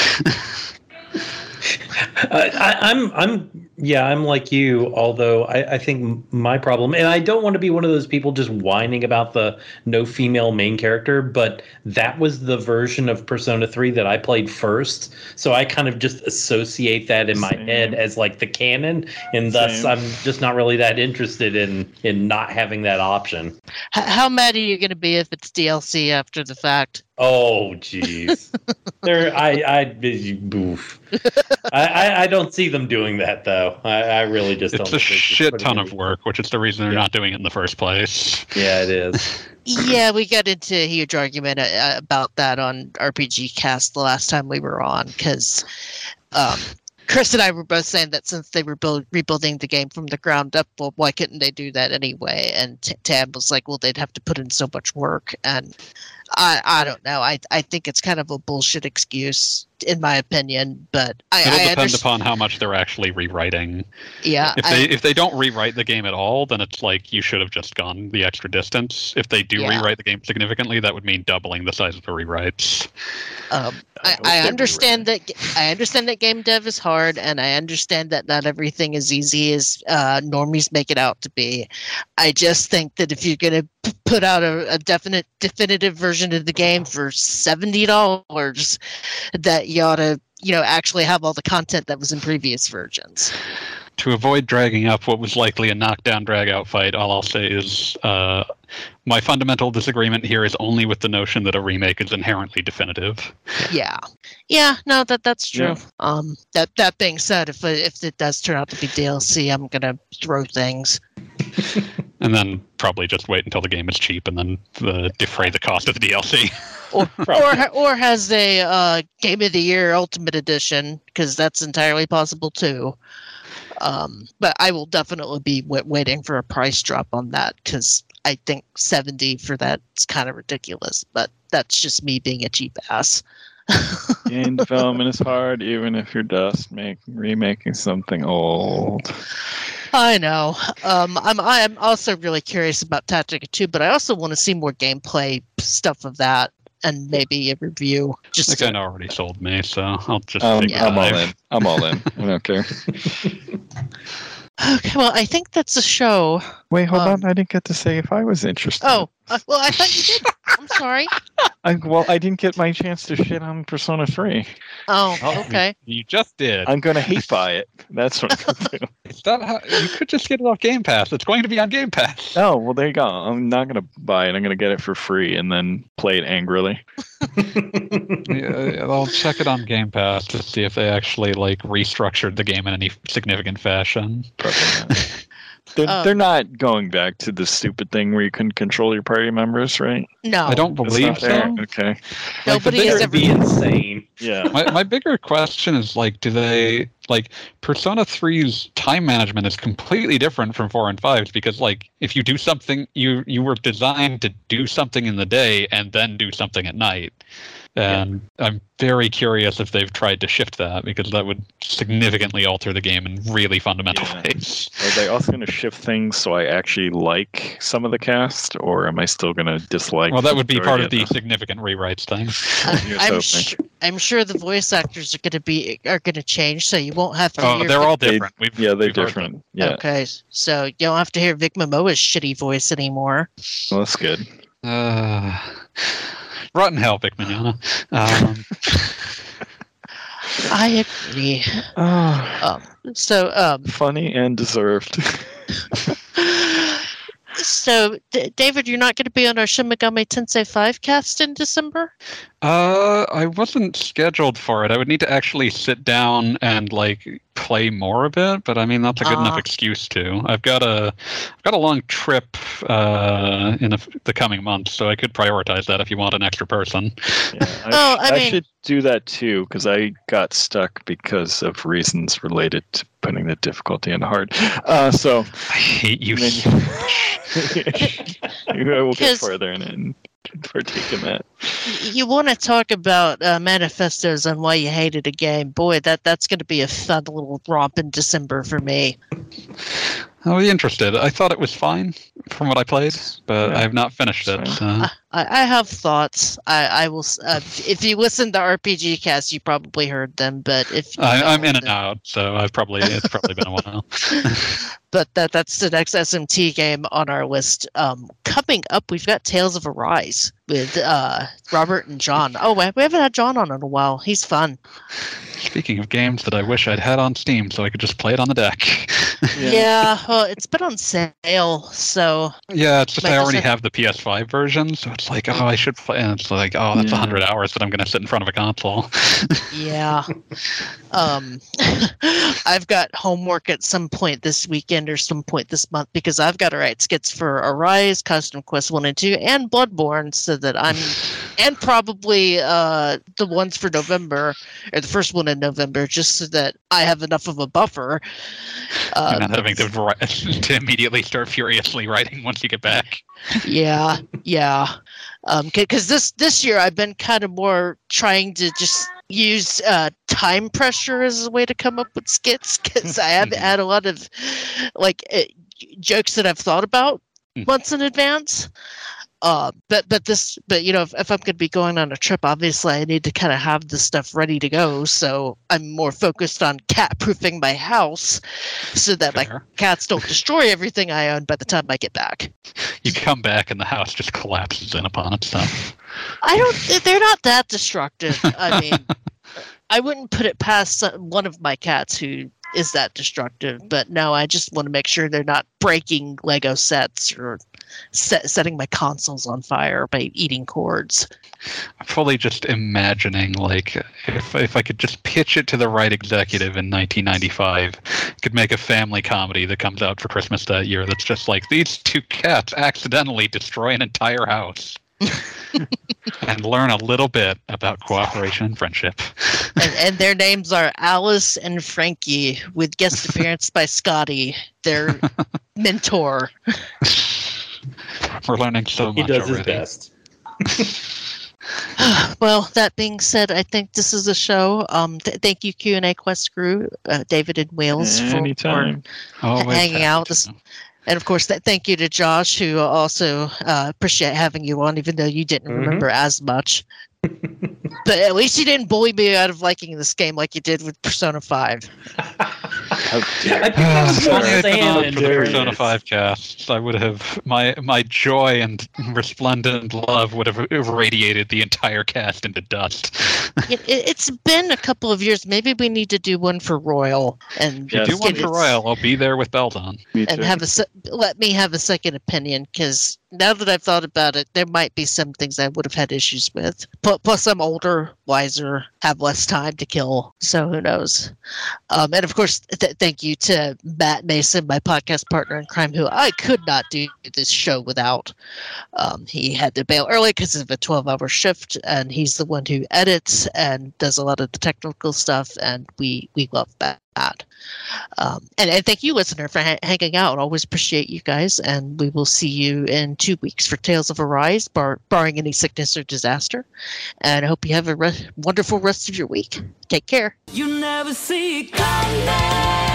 I, I, I'm, I'm, yeah, I'm like you. Although I, I think my problem, and I don't want to be one of those people just whining about the no female main character, but that was the version of Persona 3 that I played first. So I kind of just associate that in my Same. head as like the canon, and thus Same. I'm just not really that interested in in not having that option. H- how mad are you going to be if it's DLC after the fact? Oh, jeez. [LAUGHS] there, I, I, oof. I, I, I don't see them doing that though. I, I really just don't. It's a shit ton of work, which is the reason they're Yeah. not doing it in the first place. Yeah, it is. [LAUGHS] Yeah, we got into a huge argument uh, about that on RPG Cast the last time we were on because um, Chris and I were both saying that since they were build, rebuilding the game from the ground up, well, why couldn't they do that anyway? And T- Tab was like, well, they'd have to put in so much work, and I I don't know. I I think it's kind of a bullshit excuse in my opinion, but I, It'll I depend understand. upon how much they're actually rewriting. Yeah, If I- they if they don't rewrite the game at all, then it's like you should have just gone the extra distance. If they do Yeah. rewrite the game significantly, that would mean doubling the size of the rewrites. Um, I, I understand that I understand that game dev is hard, and I understand that not everything is easy as uh, normies make it out to be. I just think that if you're going to p- put out a, a definite definitive version of the game for seventy dollars, that you ought to you know actually have all the content that was in previous versions. To avoid dragging up what was likely a knockdown drag out fight, all I'll say is uh, my fundamental disagreement here is only with the notion that a remake is inherently definitive. Yeah, yeah, no, that that's true. Yeah. Um, that that being said, if if it does turn out to be DLC, I'm gonna throw things. [LAUGHS] And then probably just wait until the game is cheap and then uh, defray the cost of the DLC. or [LAUGHS] or or has a uh, game of the year ultimate edition because that's entirely possible too. Um, but I will definitely be w- waiting for a price drop on that because I think seventy for that is kind of ridiculous. But that's just me being a cheap ass. [LAUGHS] Game development is hard, even if you're just make, remaking something old. I know. Um, I'm I'm also really curious about Tactica 2, but I also want to see more gameplay stuff of that and maybe a review. Just That kind of already sold me, so I'll just Um, Yeah. I'm all in. I'm all in. I don't care. [LAUGHS] okay. Well, I think that's a show. Wait, hold Um, on. I didn't get to say if I was interested. Oh, uh, well, I thought you did. I'm sorry. [LAUGHS] I, well, I didn't get my chance to shit on Persona 3. Oh, Oh, okay. You just did. I'm going to hate buy it. That's what I'm going [LAUGHS] to do. Is that how, you could just get it off Game Pass. It's going to be on Game Pass. Oh, well, there you go. I'm not going to buy it. I'm going to get it for free and then play it angrily. [LAUGHS] Yeah, I'll check it on Game Pass to see if they actually like restructured the game in any significant fashion. [LAUGHS] They're, Um, they're not going back to the stupid thing where you can control your party members, right? No, I don't believe not there? so. Okay. nobody Like, has ever. be insane. [LAUGHS] Yeah. my, my bigger question is like do they like persona 3's time management is completely different from 4 and 5's because like if you do something you you were designed to do something in the day and then do something at night and I'm very curious if they've tried to shift that because that would significantly alter the game in really fundamental Yeah. ways. Are they also going to shift things so I actually like some of the cast, or am I still going to dislike? Well, that would be part of the majority significant rewrites thing. [LAUGHS] Here's I'm hoping. sure. I'm sure the voice actors are going to be are going to change, so you won't have to. Oh, hear they're Vic- all They- different. We've, Yeah, they're we've different. Yeah, Okay, so you don't have to hear Vic Mignogna's shitty voice anymore. well, that's good. Uh, rotten hell, Vic Mignogna. Um, [LAUGHS] I agree. Oh, Um, so, um, funny and deserved. [LAUGHS] so D- David, you're not going to be on our Shin Megami Tensei Five cast in December. Uh, I wasn't scheduled for it. I would need to actually sit down and like play more of it, but I mean that's a good enough Ah. excuse to. I've got a, I've got a long trip uh, in the, the coming months, so I could prioritize that if you want an extra person. Yeah, I, [LAUGHS] Oh, I I mean- should do that too because I got stuck because of reasons related to putting the difficulty in hard. Uh, so I hate you. Then so [LAUGHS] you- we'll get further in it and [LAUGHS] partake in that. You want to talk about uh, manifestos and why you hated a game? Boy, that that's going to be a fun little romp in December for me. I'll be interested. I thought it was fine from what I played, but Yeah. I have not finished it. Same. So. I, I have thoughts. I, I will. Uh, if you listen to RPG cast, you probably heard them. But if I, I'm don't, in and out, so I've probably it's probably been a while. [LAUGHS] [LAUGHS] But that that's the next SMT game on our list. Um, coming up, we've got Tales of Arise with uh, Robert and John. Oh, we we haven't had John on in a while. He's fun. Speaking of games that I wish I'd had on Steam, so I could just play it on the deck. [LAUGHS] Yeah, well, it's been on sale, so Yeah, it's just I I already have the PS5 version, so it's like, oh, I should play. And it's like, oh, that's a Yeah. hundred hours that I'm going to sit in front of a console. [LAUGHS] yeah. um, [LAUGHS] I've got homework at some point this weekend or some point this month because I've got to write skits for Arise, Custom Quest One and Two, and Bloodborne, so that I'm, [SIGHS] and probably uh the ones for November or the first one in November, just so that I have enough of a buffer. Uh, not having to, [LAUGHS] to immediately start furiously writing once you get back. yeah yeah um because this this year i've been kind of more trying to just use uh time pressure as a way to come up with skits because i haven't had [LAUGHS] a lot of like uh, jokes that i've thought about Mhm. months in advance uh but but this but you know if, if i'm going to be going on a trip obviously i need to kind of have the stuff ready to go so i'm more focused on cat proofing my house so that my cats don't destroy everything i own by the time i get back You come back and the house just collapses in upon itself. I don't. They're not that destructive. I [LAUGHS] mean, I wouldn't put it past one of my cats who is that destructive. But no, I just want to make sure they're not breaking Lego sets or set, setting my consoles on fire by eating cords. I'm fully just imagining like if if I could just pitch it to the right executive in 1995, could make a family comedy that comes out for Christmas that year. That's just like these two cats accidentally destroy an entire house. [LAUGHS] and learn a little bit about cooperation and friendship. And, and their names are Alice and Frankie, with guest [LAUGHS] appearance by Scotty, their [LAUGHS] mentor. [LAUGHS] We're learning so much He does his best. [LAUGHS] well, that being said, I think this is a show. Um, th- thank you, Q and A Quest crew, uh, David and Wheels, for, for Always hanging out this- And of course, that thank you to Josh, who also uh, appreciate having you on, even though you didn't Mhm. remember as much. [LAUGHS] but at least you didn't bully me out of liking this game like you did with Persona Five. How [LAUGHS] I think you. that was more only I'd been Sam for the Persona 5 casts, I would have my my joy and resplendent love would have irradiated the entire cast into dust. [LAUGHS] it, it, it's been a couple of years. Maybe we need to do one for Royal and If you Yes. do one for Royal, I'll be there with bells on. And have a se- let me have a second opinion because now that I've thought about it, there might be some things I would have had issues with. Plus, I'm older, wiser, have less time to kill. So who knows? Um, and of course, th- thank you to Matt Mason, my podcast partner in crime, who I could not do this show without. Um, he had to bail early because of a 12 hour shift, and he's the one who edits and does a lot of the technical stuff, and we, we love that. Um, and, and thank you, listener, for ha- hanging out. Always appreciate you guys, and we will see you in two weeks for Tales of Arise, bar- barring any sickness or disaster. And I hope you have a re- wonderful rest of your week. Take care. You never see it coming.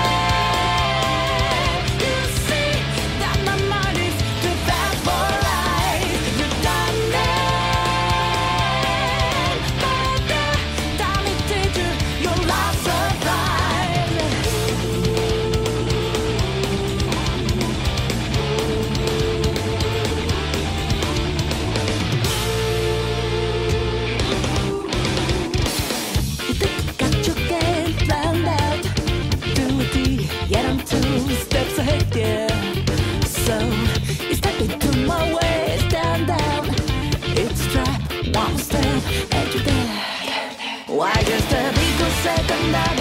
Why just a little second that